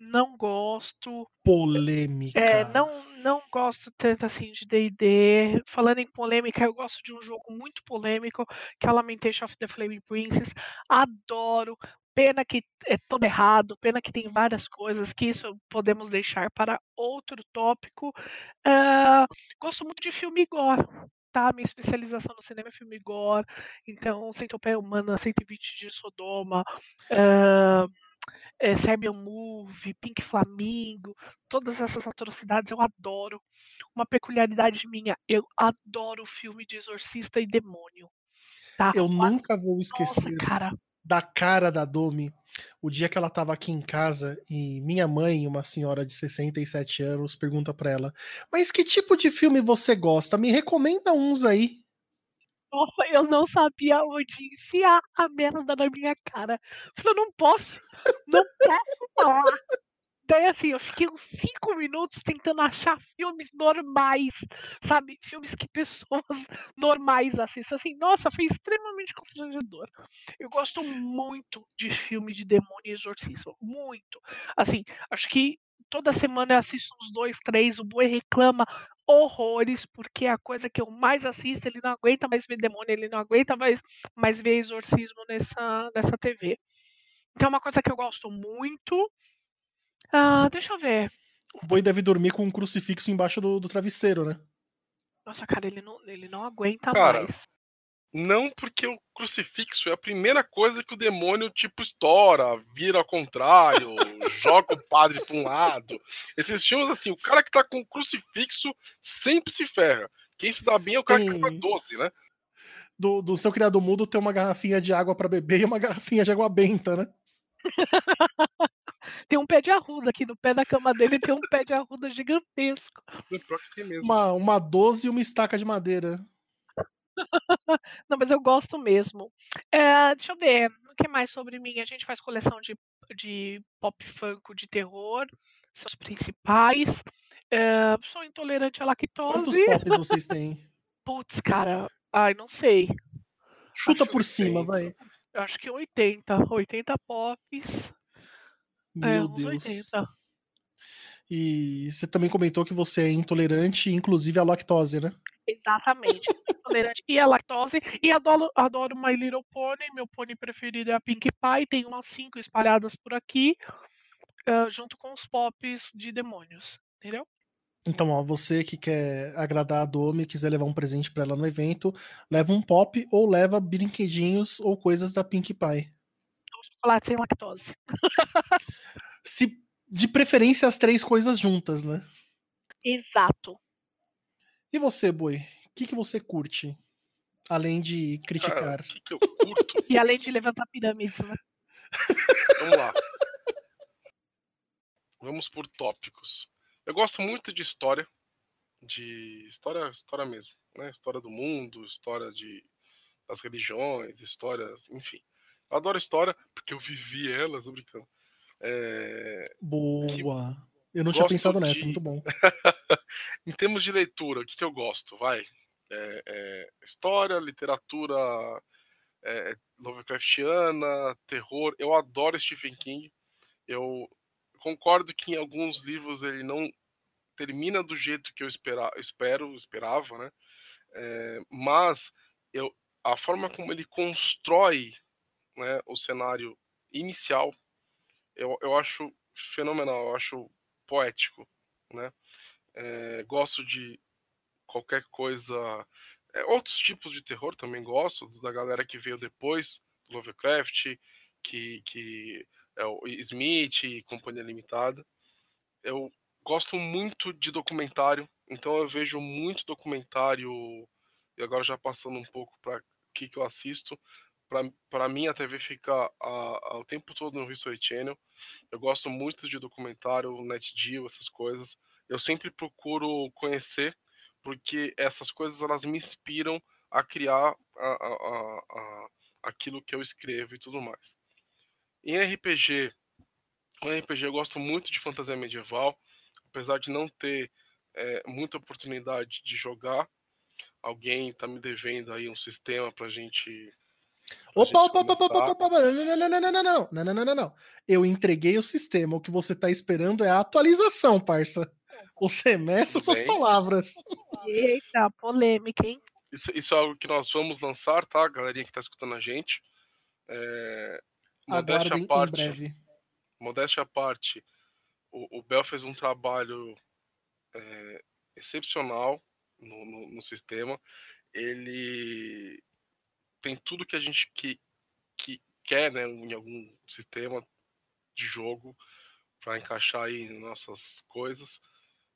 Não gosto. Polêmica. É, não, não gosto tanto assim de D&D. Falando em polêmica, eu gosto de um jogo muito polêmico, que é o Lamentation of the Flaming Princess. Adoro. Pena que é todo errado, pena que tem várias coisas, que isso podemos deixar para outro tópico. Uh, gosto muito de filme gore tá? Minha especialização no cinema é filme gore, então Centopeia Humana, 120 de Sodoma, uh, é, Serbian Movie, Pink Flamingo, todas essas atrocidades eu adoro. Uma peculiaridade minha, eu adoro filme de exorcista e demônio. Tá? Eu nunca vou esquecer Nossa, cara. da cara da Domi o dia que ela estava aqui em casa e minha mãe, uma senhora de 67 anos, pergunta para ela: Mas que tipo de filme você gosta? Me recomenda uns aí. Nossa, eu não sabia onde enfiar a merda na minha cara. Eu não posso, não posso falar. Daí, assim, eu fiquei uns cinco minutos tentando achar filmes normais, sabe? Filmes que pessoas normais assistem. Assim, nossa, foi extremamente constrangedor. Eu gosto muito de filme de demônio e exorcismo. Muito. Assim, acho que toda semana eu assisto uns dois, três. O Boi reclama horrores, porque é a coisa que eu mais assisto. Ele não aguenta mais ver demônio, ele não aguenta mais, mais ver exorcismo nessa, nessa TV. Então, é uma coisa que eu gosto muito. Ah, deixa eu ver. O boi deve dormir com um crucifixo embaixo do, do travesseiro, né? Nossa, cara, ele não, ele não aguenta Cara, mais. Não porque o crucifixo é a primeira coisa que o demônio tipo estoura, vira ao contrário, joga o padre para um lado. Esses filmes assim, o cara que tá com o crucifixo sempre se ferra. Quem se dá bem é o cara que Tem- tá doce, né? Do, do seu criado mudo tem uma garrafinha de água para beber e uma garrafinha de água benta, né? Tem um pé de arruda aqui no pé da cama dele, tem um pé de arruda gigantesco. Uma, uma 12 e uma estaca de madeira. Não, mas eu gosto mesmo. É, deixa eu ver, o que mais sobre mim? A gente faz coleção de, de pop funk de terror, são os principais. É, sou intolerante à Quantos lactose. pops vocês têm? Putz, cara, ai, não sei. Chuta Acho por cima, vai. Eu acho que 80. 80 pops. É, Meu uns Deus. 80. E você também comentou que você é intolerante, inclusive à lactose, né? Exatamente. Intolerante e a lactose. E adoro, adoro My Little Pony. Meu pônei preferido é a Pink Pie. Tem umas cinco espalhadas por aqui. ah, junto com os pops de demônios. Entendeu? Então, ó, você que quer agradar a Domi, e quiser levar um presente pra ela no evento, leva um pop ou leva brinquedinhos ou coisas da Pink Pie. chocolate sem lactose. Se, de preferência as três coisas juntas, né? Exato. E você, Boi? O que, que você curte? Além de criticar. O que, que eu curto? e além de levantar pirâmides, né? Vamos lá. Vamos por tópicos. Eu gosto muito de história, de história, história mesmo, né? História do mundo, história de das religiões, histórias, enfim. Eu adoro história porque eu vivi elas, tô brincando. É... Boa. Eu não tinha pensado de... nessa, muito bom. em termos de leitura, o que, que eu gosto? Vai. É, é, história, literatura é, Lovecraftiana, terror. Eu adoro Stephen King. Eu concordo que em alguns livros ele não termina do jeito que eu espera, espero, esperava, né? É, mas eu, a forma como ele constrói né, o cenário inicial, eu, eu acho fenomenal, eu acho poético, né? É, gosto de qualquer coisa, é, outros tipos de terror também gosto, da galera que veio depois, Lovecraft, que, que é o Smith e Companhia Limitada. Eu gosto muito de documentário, então eu vejo muito documentário, e agora já passando um pouco para o que, que eu assisto. Para mim, a TV fica a, a, o tempo todo no History Channel. Eu gosto muito de documentário, NetGeo, essas coisas. Eu sempre procuro conhecer, porque essas coisas elas me inspiram a criar a, a, aquilo que eu escrevo e tudo mais. Em RPG, em RPG eu gosto muito de fantasia medieval, apesar de não ter é, muita oportunidade de jogar. Alguém está me devendo aí um sistema para gente. Opa, opa, opa, opa, opa, opa, não, não, não, não, não, não, não, não, não, não. Eu entreguei o sistema. O que você está esperando é a atualização, parça. Você meça suas palavras. Eita, polêmica, hein? Isso, isso, é algo que nós vamos lançar, tá? Galerinha que está escutando a gente. É, modéstia à parte, em breve. Modéstia à parte, o, o Bel fez um trabalho é, excepcional no, no, no, sistema. Ele tem tudo que a gente que, que quer né, em algum sistema de jogo para encaixar aí nossas coisas.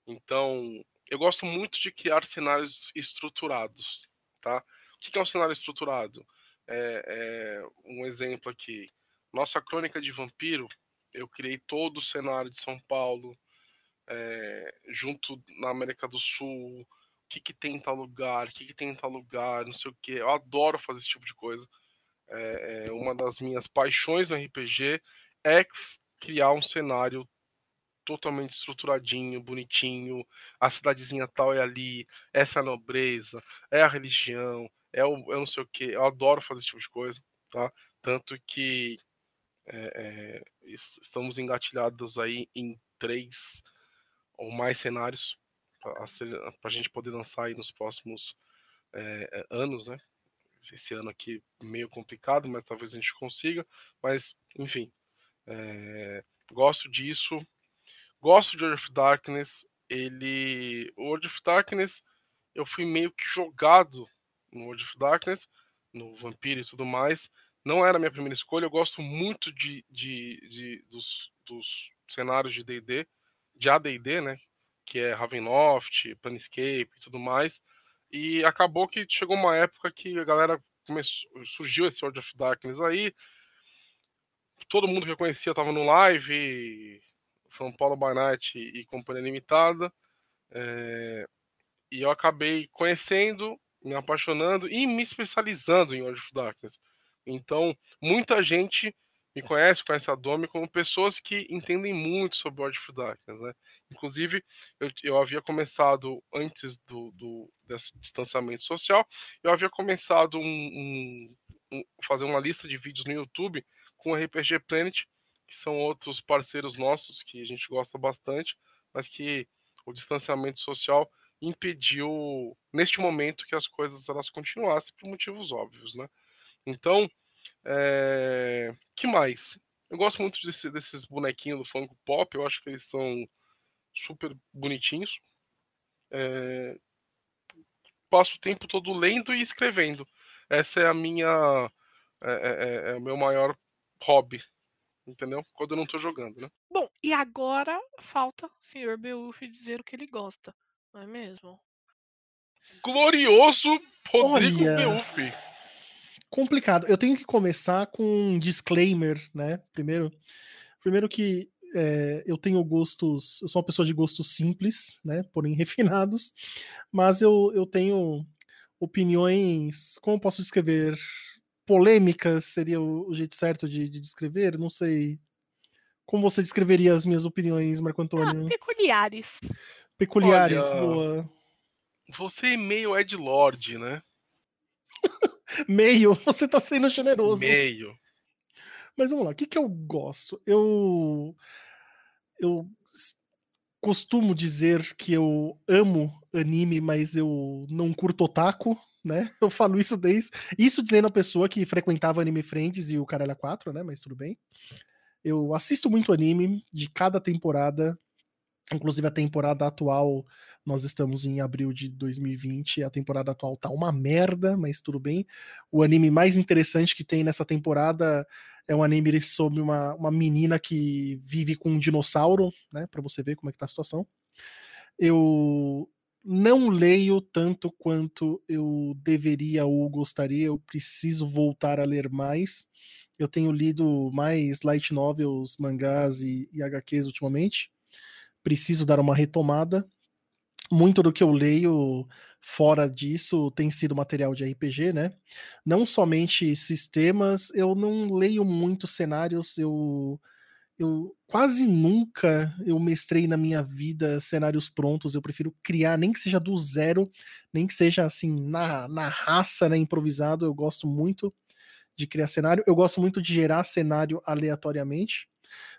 Então, eu gosto muito de criar cenários estruturados, tá? O que é um cenário estruturado? É, é, um exemplo aqui. Nossa crônica de vampiro, eu criei todo o cenário de São Paulo, é, junto na América do Sul, que, que tem em tal lugar, o que, que tem em tal lugar, não sei o que. Eu adoro fazer esse tipo de coisa. É, uma das minhas paixões no RPG é criar um cenário totalmente estruturadinho, bonitinho, a cidadezinha tal é ali, essa é a nobreza, é a religião, é o eu não sei o que. Eu adoro fazer esse tipo de coisa, tá? Tanto que é, é, estamos engatilhados aí em três ou mais cenários para a gente poder lançar aí nos próximos é, anos, né? Esse ano aqui meio complicado, mas talvez a gente consiga. Mas, enfim, gosto disso. Gosto de World of Darkness. Ele. O World of Darkness, eu fui meio que jogado no World of Darkness, no Vampiro e tudo mais. Não era a minha primeira escolha. Eu gosto muito de, de, de dos, dos cenários de DD, de ADD, né? Que é Ravenloft, Planescape e tudo mais. E acabou que chegou uma época que a galera começou, surgiu esse World of Darkness aí. Todo mundo que eu conhecia estava no live, são Paulo by Night e Companhia Limitada. É, e eu acabei conhecendo, me apaixonando e me especializando em World of Darkness. Então, muita gente me conhece, conhece a Domi como pessoas que entendem muito sobre World of Darkness, né? Inclusive, eu, eu havia começado, antes do, do, desse distanciamento social, eu havia começado um, um, um, fazer uma lista de vídeos no YouTube com o RPG Planet, que são outros parceiros nossos que a gente gosta bastante, mas que o distanciamento social impediu neste momento que as coisas elas continuassem por motivos óbvios, né? Então, é... que mais? Eu gosto muito desse, desses bonequinhos do Funko Pop, eu acho que eles são super bonitinhos. É... Passo o tempo todo lendo e escrevendo. Essa é a minha é, é, é, é o meu maior hobby entendeu? Quando eu não tô jogando, né? Bom, e agora falta o senhor Beuf dizer o que ele gosta, não é mesmo? Glorioso Rodrigo Olha. Beuf. Complicado. Eu tenho que começar com um disclaimer, né? Primeiro, primeiro que é, eu tenho gostos, eu sou uma pessoa de gostos simples, né? Porém refinados, mas eu, eu tenho opiniões, como eu posso descrever? Polêmicas seria o, o jeito certo de, de descrever? Não sei. Como você descreveria as minhas opiniões, Marco Ah, Antônio? peculiares. Peculiares, olha, boa. Você é meio Ed Lord, né? Meio, você tá sendo generoso. Meio. Mas vamos lá, o que, que eu gosto? Eu. Eu costumo dizer que eu amo anime, mas eu não curto otaku, né? Eu falo isso desde. Isso dizendo a pessoa que frequentava Anime Friends e o Caralho 4, né? Mas tudo bem. Eu assisto muito anime de cada temporada. Inclusive a temporada atual, nós estamos em abril de 2020. A temporada atual tá uma merda, mas tudo bem. O anime mais interessante que tem nessa temporada é um anime sobre uma, uma menina que vive com um dinossauro, né? Pra você ver como é que tá a situação. Eu não leio tanto quanto eu deveria ou gostaria. Eu preciso voltar a ler mais. Eu tenho lido mais light novels, mangás e, e HQs ultimamente. Preciso dar uma retomada. Muito do que eu leio fora disso tem sido material de RPG, né? Não somente sistemas, eu não leio muitos cenários, eu eu quase nunca eu mestrei na minha vida cenários prontos, eu prefiro criar, nem que seja do zero, nem que seja assim, na, na raça, né, improvisado, eu gosto muito de criar cenário, eu gosto muito de gerar cenário aleatoriamente,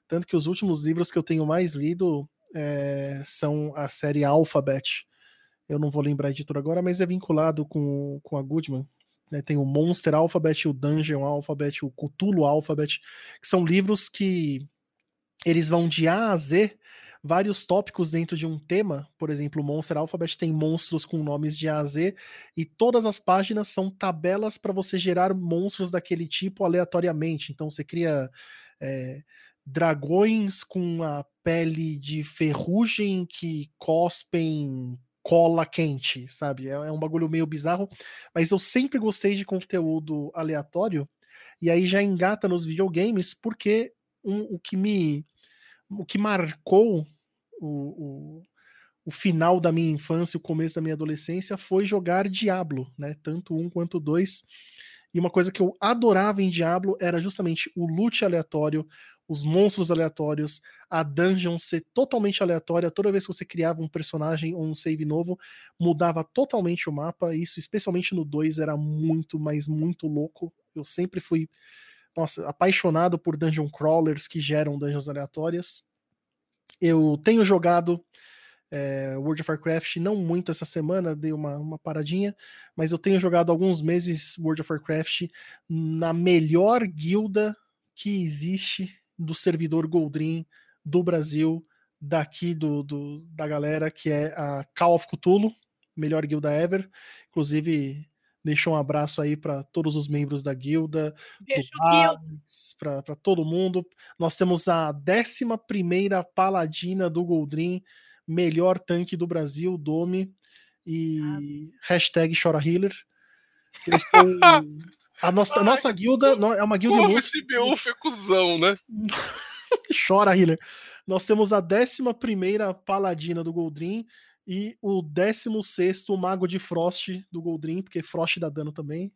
tanto que os últimos livros que eu tenho mais lido é, são a série Alphabet, eu não vou lembrar a editora agora, mas é vinculado com, com a Goodman, né, tem o Monster Alphabet, o Dungeon Alphabet, o Cthulhu Alphabet, que são livros que eles vão de A a Z vários tópicos dentro de um tema. Por exemplo, o Monster Alphabet tem monstros com nomes de A a Z e todas as páginas são tabelas para você gerar monstros daquele tipo aleatoriamente. Então você cria é, dragões com a pele de ferrugem que cospem cola quente, sabe? É, é um bagulho meio bizarro, mas eu sempre gostei de conteúdo aleatório. E aí já engata nos videogames, porque um, o que me o que marcou o, o, o, final da minha infância, o começo da minha adolescência foi jogar Diablo, né? Tanto um quanto dois. E uma coisa que eu adorava em Diablo era justamente o loot aleatório, os monstros aleatórios, a dungeon ser totalmente aleatória. Toda vez que você criava um personagem ou um save novo, mudava totalmente o mapa. Isso, especialmente no 2, era muito, mas muito louco. Eu sempre fui nossa, apaixonado por dungeon crawlers que geram dungeons aleatórias. Eu tenho jogado é, World of Warcraft, não muito essa semana, dei uma, uma paradinha, mas eu tenho jogado alguns meses World of Warcraft na melhor guilda que existe do servidor Goldrin do Brasil, daqui do, do, da galera, que é a Call of Cthulhu, melhor guilda ever. Inclusive, deixou um abraço aí para todos os membros da guilda, para todo mundo. Nós temos a 11 paladina do Goldrin, melhor tanque do Brasil, Dome, e ah. hashtag chora healer. a, nossa, a nossa guilda é uma guilda Porra, esse BU é cuzão, né? chora healer. Nós temos a 11 paladina do Goldrin e o 16 Mago de Frost do Goldrin, porque Frost dá dano também,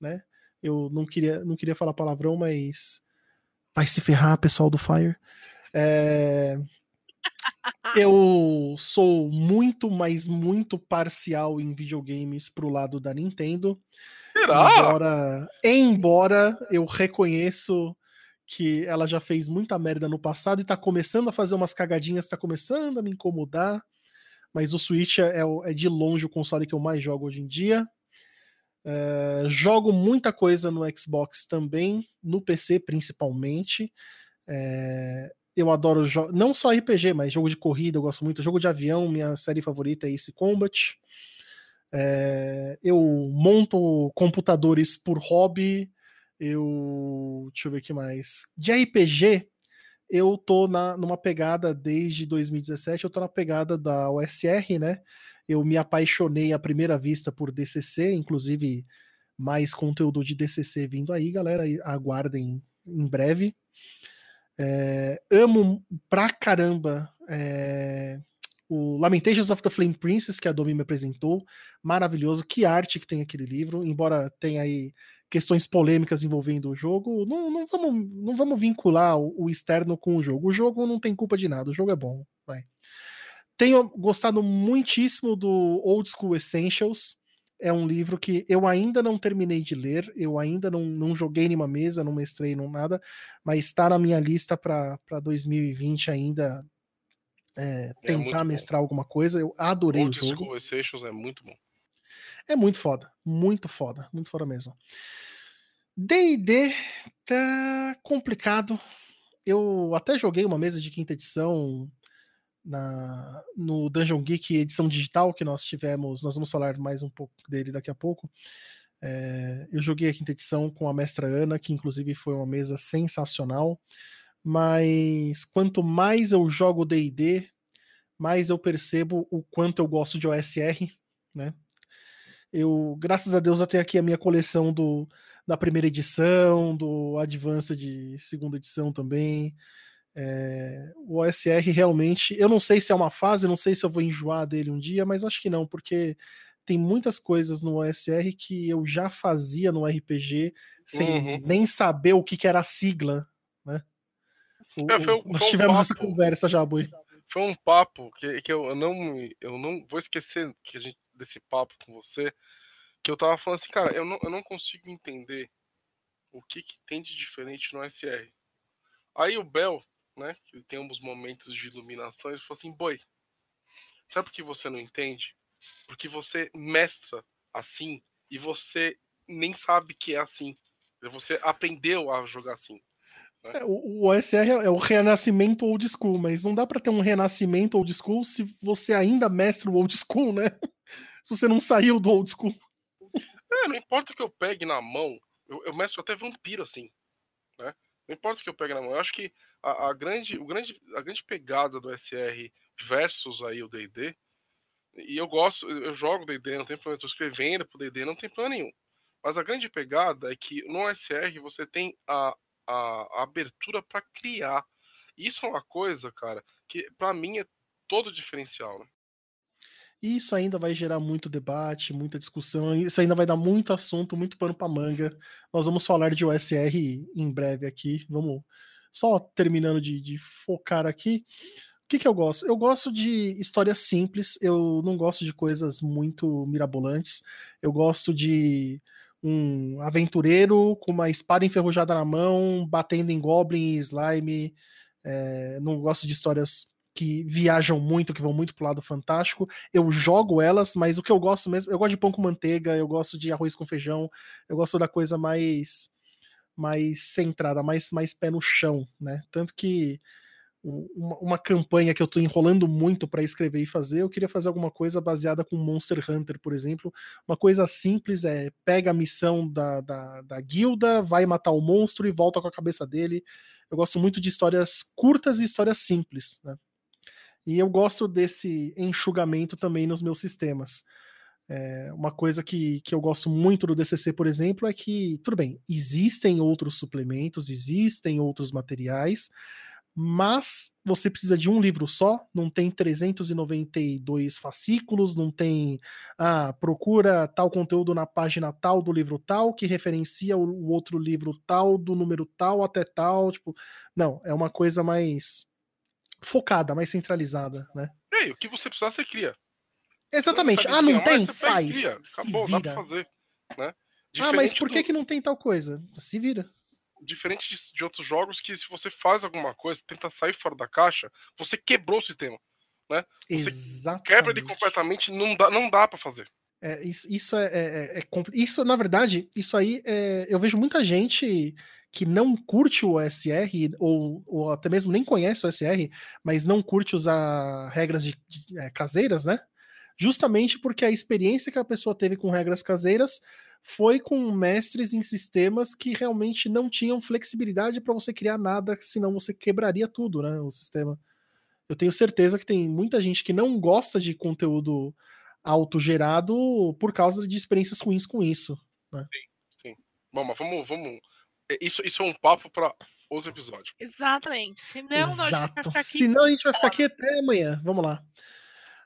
né? Eu não queria, não queria falar palavrão, mas vai se ferrar, pessoal do Fire. É... Eu sou muito, mas muito parcial em videogames pro lado da Nintendo. Será? Embora, embora eu reconheço que ela já fez muita merda no passado e tá começando a fazer umas cagadinhas, tá começando a me incomodar mas o Switch é, é, de longe o console que eu mais jogo hoje em dia. É, jogo muita coisa no Xbox também, no PC principalmente. É, eu adoro não só RPG, mas jogo de corrida, eu gosto muito. Jogo de avião, minha série favorita é Ace Combat. É, eu monto computadores por hobby. Eu. Deixa eu ver o que mais. De RPG, eu tô na, numa pegada desde 2017, eu tô na pegada da OSR, né? Eu me apaixonei à primeira vista por DCC, inclusive mais conteúdo de DCC vindo aí, galera. Aguardem em breve. É, amo pra caramba é, o Lamentations of the Flame Princess, que a Domi me apresentou. Maravilhoso. Que arte que tem aquele livro, embora tenha aí questões polêmicas envolvendo o jogo, não, não, vamos, não vamos vincular o, o, externo com o jogo. O jogo não tem culpa de nada, o jogo é bom. Vai. Tenho gostado muitíssimo do Old School Essentials. É um livro que eu ainda não terminei de ler, eu ainda não, não joguei nenhuma mesa, não mestrei, não nada, mas está na minha lista para 2020 ainda é, é tentar é mestrar bom. alguma coisa. Eu adorei Old o jogo. School Essentials é muito bom. É muito foda, muito foda, muito foda mesmo. D&D tá complicado. Eu até joguei uma mesa de quinta edição na, no Dungeon Geek edição digital que nós tivemos. Nós vamos falar mais um pouco dele daqui a pouco. É, eu joguei a quinta edição com a mestra Ana, que inclusive foi uma mesa sensacional. Mas quanto mais eu jogo D&D, mais eu percebo o quanto eu gosto de OSR, né? Eu, graças a Deus, eu tenho aqui a minha coleção do, da primeira edição, do Advance de segunda edição também. É, o OSR realmente, eu não sei se é uma fase, não sei se eu vou enjoar dele um dia, mas acho que não, porque tem muitas coisas no OSR que eu já fazia no RPG sem uhum. nem saber o que, que era a sigla, né? O, é, foi, nós tivemos um essa conversa já, Boi. Foi um papo que, que eu, não, eu não vou esquecer que a gente desse papo com você, que eu tava falando assim, cara, eu não, eu não consigo entender o que, que tem de diferente no SR. Aí o Bel, né, que tem uns momentos de iluminação, ele falou assim, boi, sabe por que você não entende? Porque você mestra assim e você nem sabe que é assim. Você aprendeu a jogar assim. Né? É, o, o OSR é o renascimento old school, mas não dá para ter um renascimento old school se você ainda mestra o old school, né? se você não saiu do old school. É, não importa o que eu pegue na mão, eu, eu mestro até vampiro assim, né? Não importa o que eu pegue na mão. Eu acho que a, a grande, o grande, a grande pegada do SR versus aí o D&D, e eu gosto, eu jogo D&D, não tem problema, estou escrevendo pro D&D, não tem problema nenhum. Mas a grande pegada é que no SR você tem a, a, a abertura para criar. Isso é uma coisa, cara, que para mim é todo diferencial, né? Isso ainda vai gerar muito debate, muita discussão. Isso ainda vai dar muito assunto, muito pano para manga. Nós vamos falar de OSR em breve aqui. Vamos só terminando de, de focar aqui. O que, que eu gosto? Eu gosto de histórias simples. Eu não gosto de coisas muito mirabolantes. Eu gosto de um aventureiro com uma espada enferrujada na mão, batendo em goblin e slime. É, não gosto de histórias que viajam muito, que vão muito pro lado fantástico. Eu jogo elas, mas o que eu gosto mesmo, eu gosto de pão com manteiga, eu gosto de arroz com feijão, eu gosto da coisa mais mais centrada, mais mais pé no chão, né? Tanto que uma, uma campanha que eu tô enrolando muito para escrever e fazer, eu queria fazer alguma coisa baseada com Monster Hunter, por exemplo. Uma coisa simples é pega a missão da, da, da guilda, vai matar o monstro e volta com a cabeça dele. Eu gosto muito de histórias curtas e histórias simples, né? E eu gosto desse enxugamento também nos meus sistemas. É, uma coisa que, que eu gosto muito do DCC, por exemplo, é que, tudo bem, existem outros suplementos, existem outros materiais, mas você precisa de um livro só, não tem 392 fascículos, não tem. Ah, procura tal conteúdo na página tal do livro tal, que referencia o, outro livro tal, do número tal até tal. Tipo, não, é uma coisa mais focada, mais centralizada, né? É, o que você precisar, você cria. Exatamente. Ah, não tem? Faz. Cria. Acabou, dá pra fazer. Né? ah, mas por que, do... que não tem tal coisa? Se vira. Diferente de, de, outros jogos que se você faz alguma coisa, tenta sair fora da caixa, você quebrou o sistema. Né? Você Exatamente. quebra ele completamente, não dá, não dá para fazer. É, isso, isso é, é, é, é, Isso, na verdade, isso aí é, eu vejo muita gente que não curte o OSR, ou, ou até mesmo nem conhece o OSR, mas não curte usar regras de, de é, caseiras, né? Justamente porque a experiência que a pessoa teve com regras caseiras foi com mestres em sistemas que realmente não tinham flexibilidade para você criar nada, senão você quebraria tudo, né? O sistema. Eu tenho certeza que tem muita gente que não gosta de conteúdo autogerado por causa de experiências ruins com isso. Né? Sim, sim. Bom, mas vamos, vamos. É, isso, isso é um papo para os episódios. Exatamente. Senão, Exato. Senão a gente vai ficar aqui até amanhã. Vamos lá.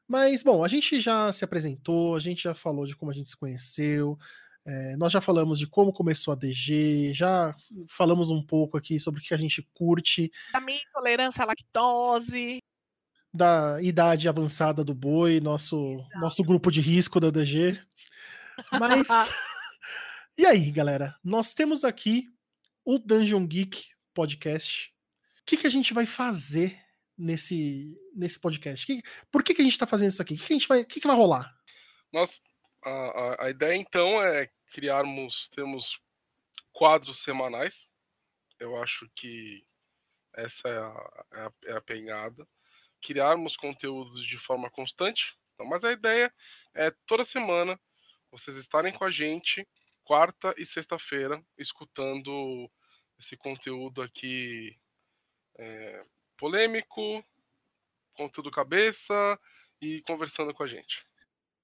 Mas, bom, a gente já se apresentou, a gente já falou de como a gente se conheceu, é, nós já falamos de como começou a DG, já falamos um pouco aqui sobre o que a gente curte. Da minha intolerância à lactose. Da idade avançada do boi, nosso, nosso grupo de risco da DG. Mas. e aí, galera? Nós temos aqui o Dungeon Geek Podcast. O que, que a gente vai fazer nesse, nesse podcast? Que, por que, que a gente está fazendo isso aqui? O que, que, a gente vai, que, que vai rolar? Nós, a, a, ideia então é criarmos, temos quadros semanais. Eu acho que essa é a, é a, é a pegada. Criarmos conteúdos de forma constante. Então, mas a ideia é toda semana vocês estarem com a gente, quarta e sexta-feira, escutando esse conteúdo aqui é, polêmico, conteúdo cabeça e conversando com a gente.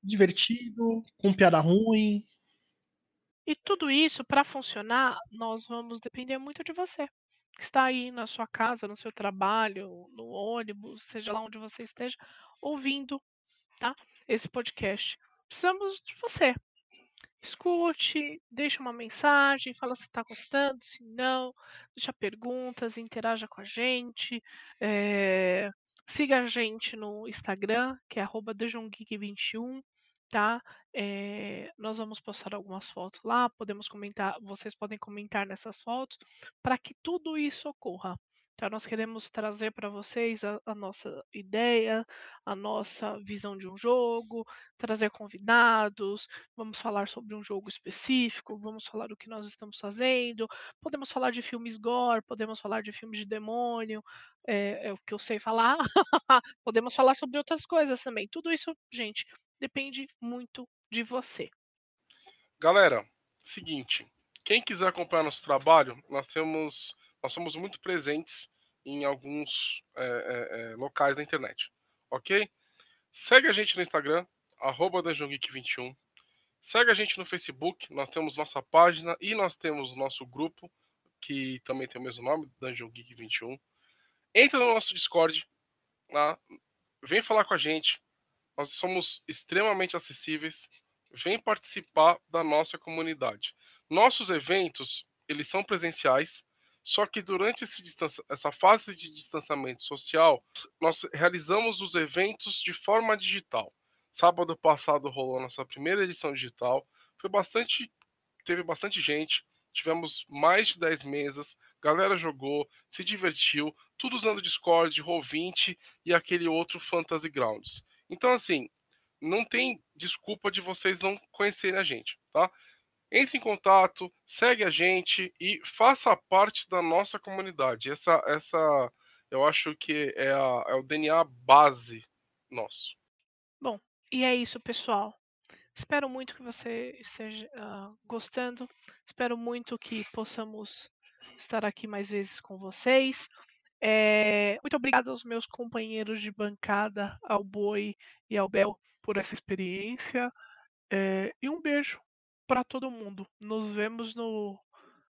Divertido, com piada ruim, e tudo isso, para funcionar, nós vamos depender muito de você. Que está aí na sua casa, no seu trabalho, no ônibus, seja lá onde você esteja, ouvindo tá? esse podcast. Precisamos de você. Escute, deixe uma mensagem, fala se está gostando, se não, deixa perguntas, interaja com a gente. É... Siga a gente no Instagram, que é DungeonGeek21 tá? É, nós vamos postar algumas fotos lá, podemos comentar, vocês podem comentar nessas fotos, para que tudo isso ocorra. Então, nós queremos trazer para vocês a, a, nossa ideia, a nossa visão de um jogo, trazer convidados, vamos falar sobre um jogo específico, vamos falar do que nós estamos fazendo, podemos falar de filmes gore, podemos falar de filmes de demônio, é, é o que eu sei falar, podemos falar sobre outras coisas também. Tudo isso, gente, depende muito de você. Galera, seguinte, quem quiser acompanhar nosso trabalho, nós temos, nós somos muito presentes em alguns é, é, locais da internet, ok? Segue a gente no Instagram, arroba 21 Segue a gente no Facebook, nós temos nossa página e nós temos nosso grupo, que também tem o mesmo nome, Dungeon Geek 21. Entra no nosso Discord, tá? vem falar com a gente, nós somos extremamente acessíveis. Vem participar da nossa comunidade. Nossos eventos, eles são presenciais, só que durante essa fase de distanciamento social, nós realizamos os eventos de forma digital. Sábado passado rolou nossa primeira edição digital. Foi bastante, teve bastante gente. Tivemos mais de 10 mesas, galera jogou, se divertiu, tudo usando Discord, Roll20 e aquele outro Fantasy Grounds. Então, assim, não tem desculpa de vocês não conhecerem a gente, tá? Entre em contato, segue a gente e faça parte da nossa comunidade. Essa, essa eu acho que é, a, é o DNA base nosso. Bom, e é isso, pessoal. Espero muito que você esteja uh, gostando. Espero muito que possamos estar aqui mais vezes com vocês. É, muito obrigado aos meus companheiros de bancada, ao Boi e ao Bel, por essa experiência. É, e um beijo para todo mundo. Nos vemos no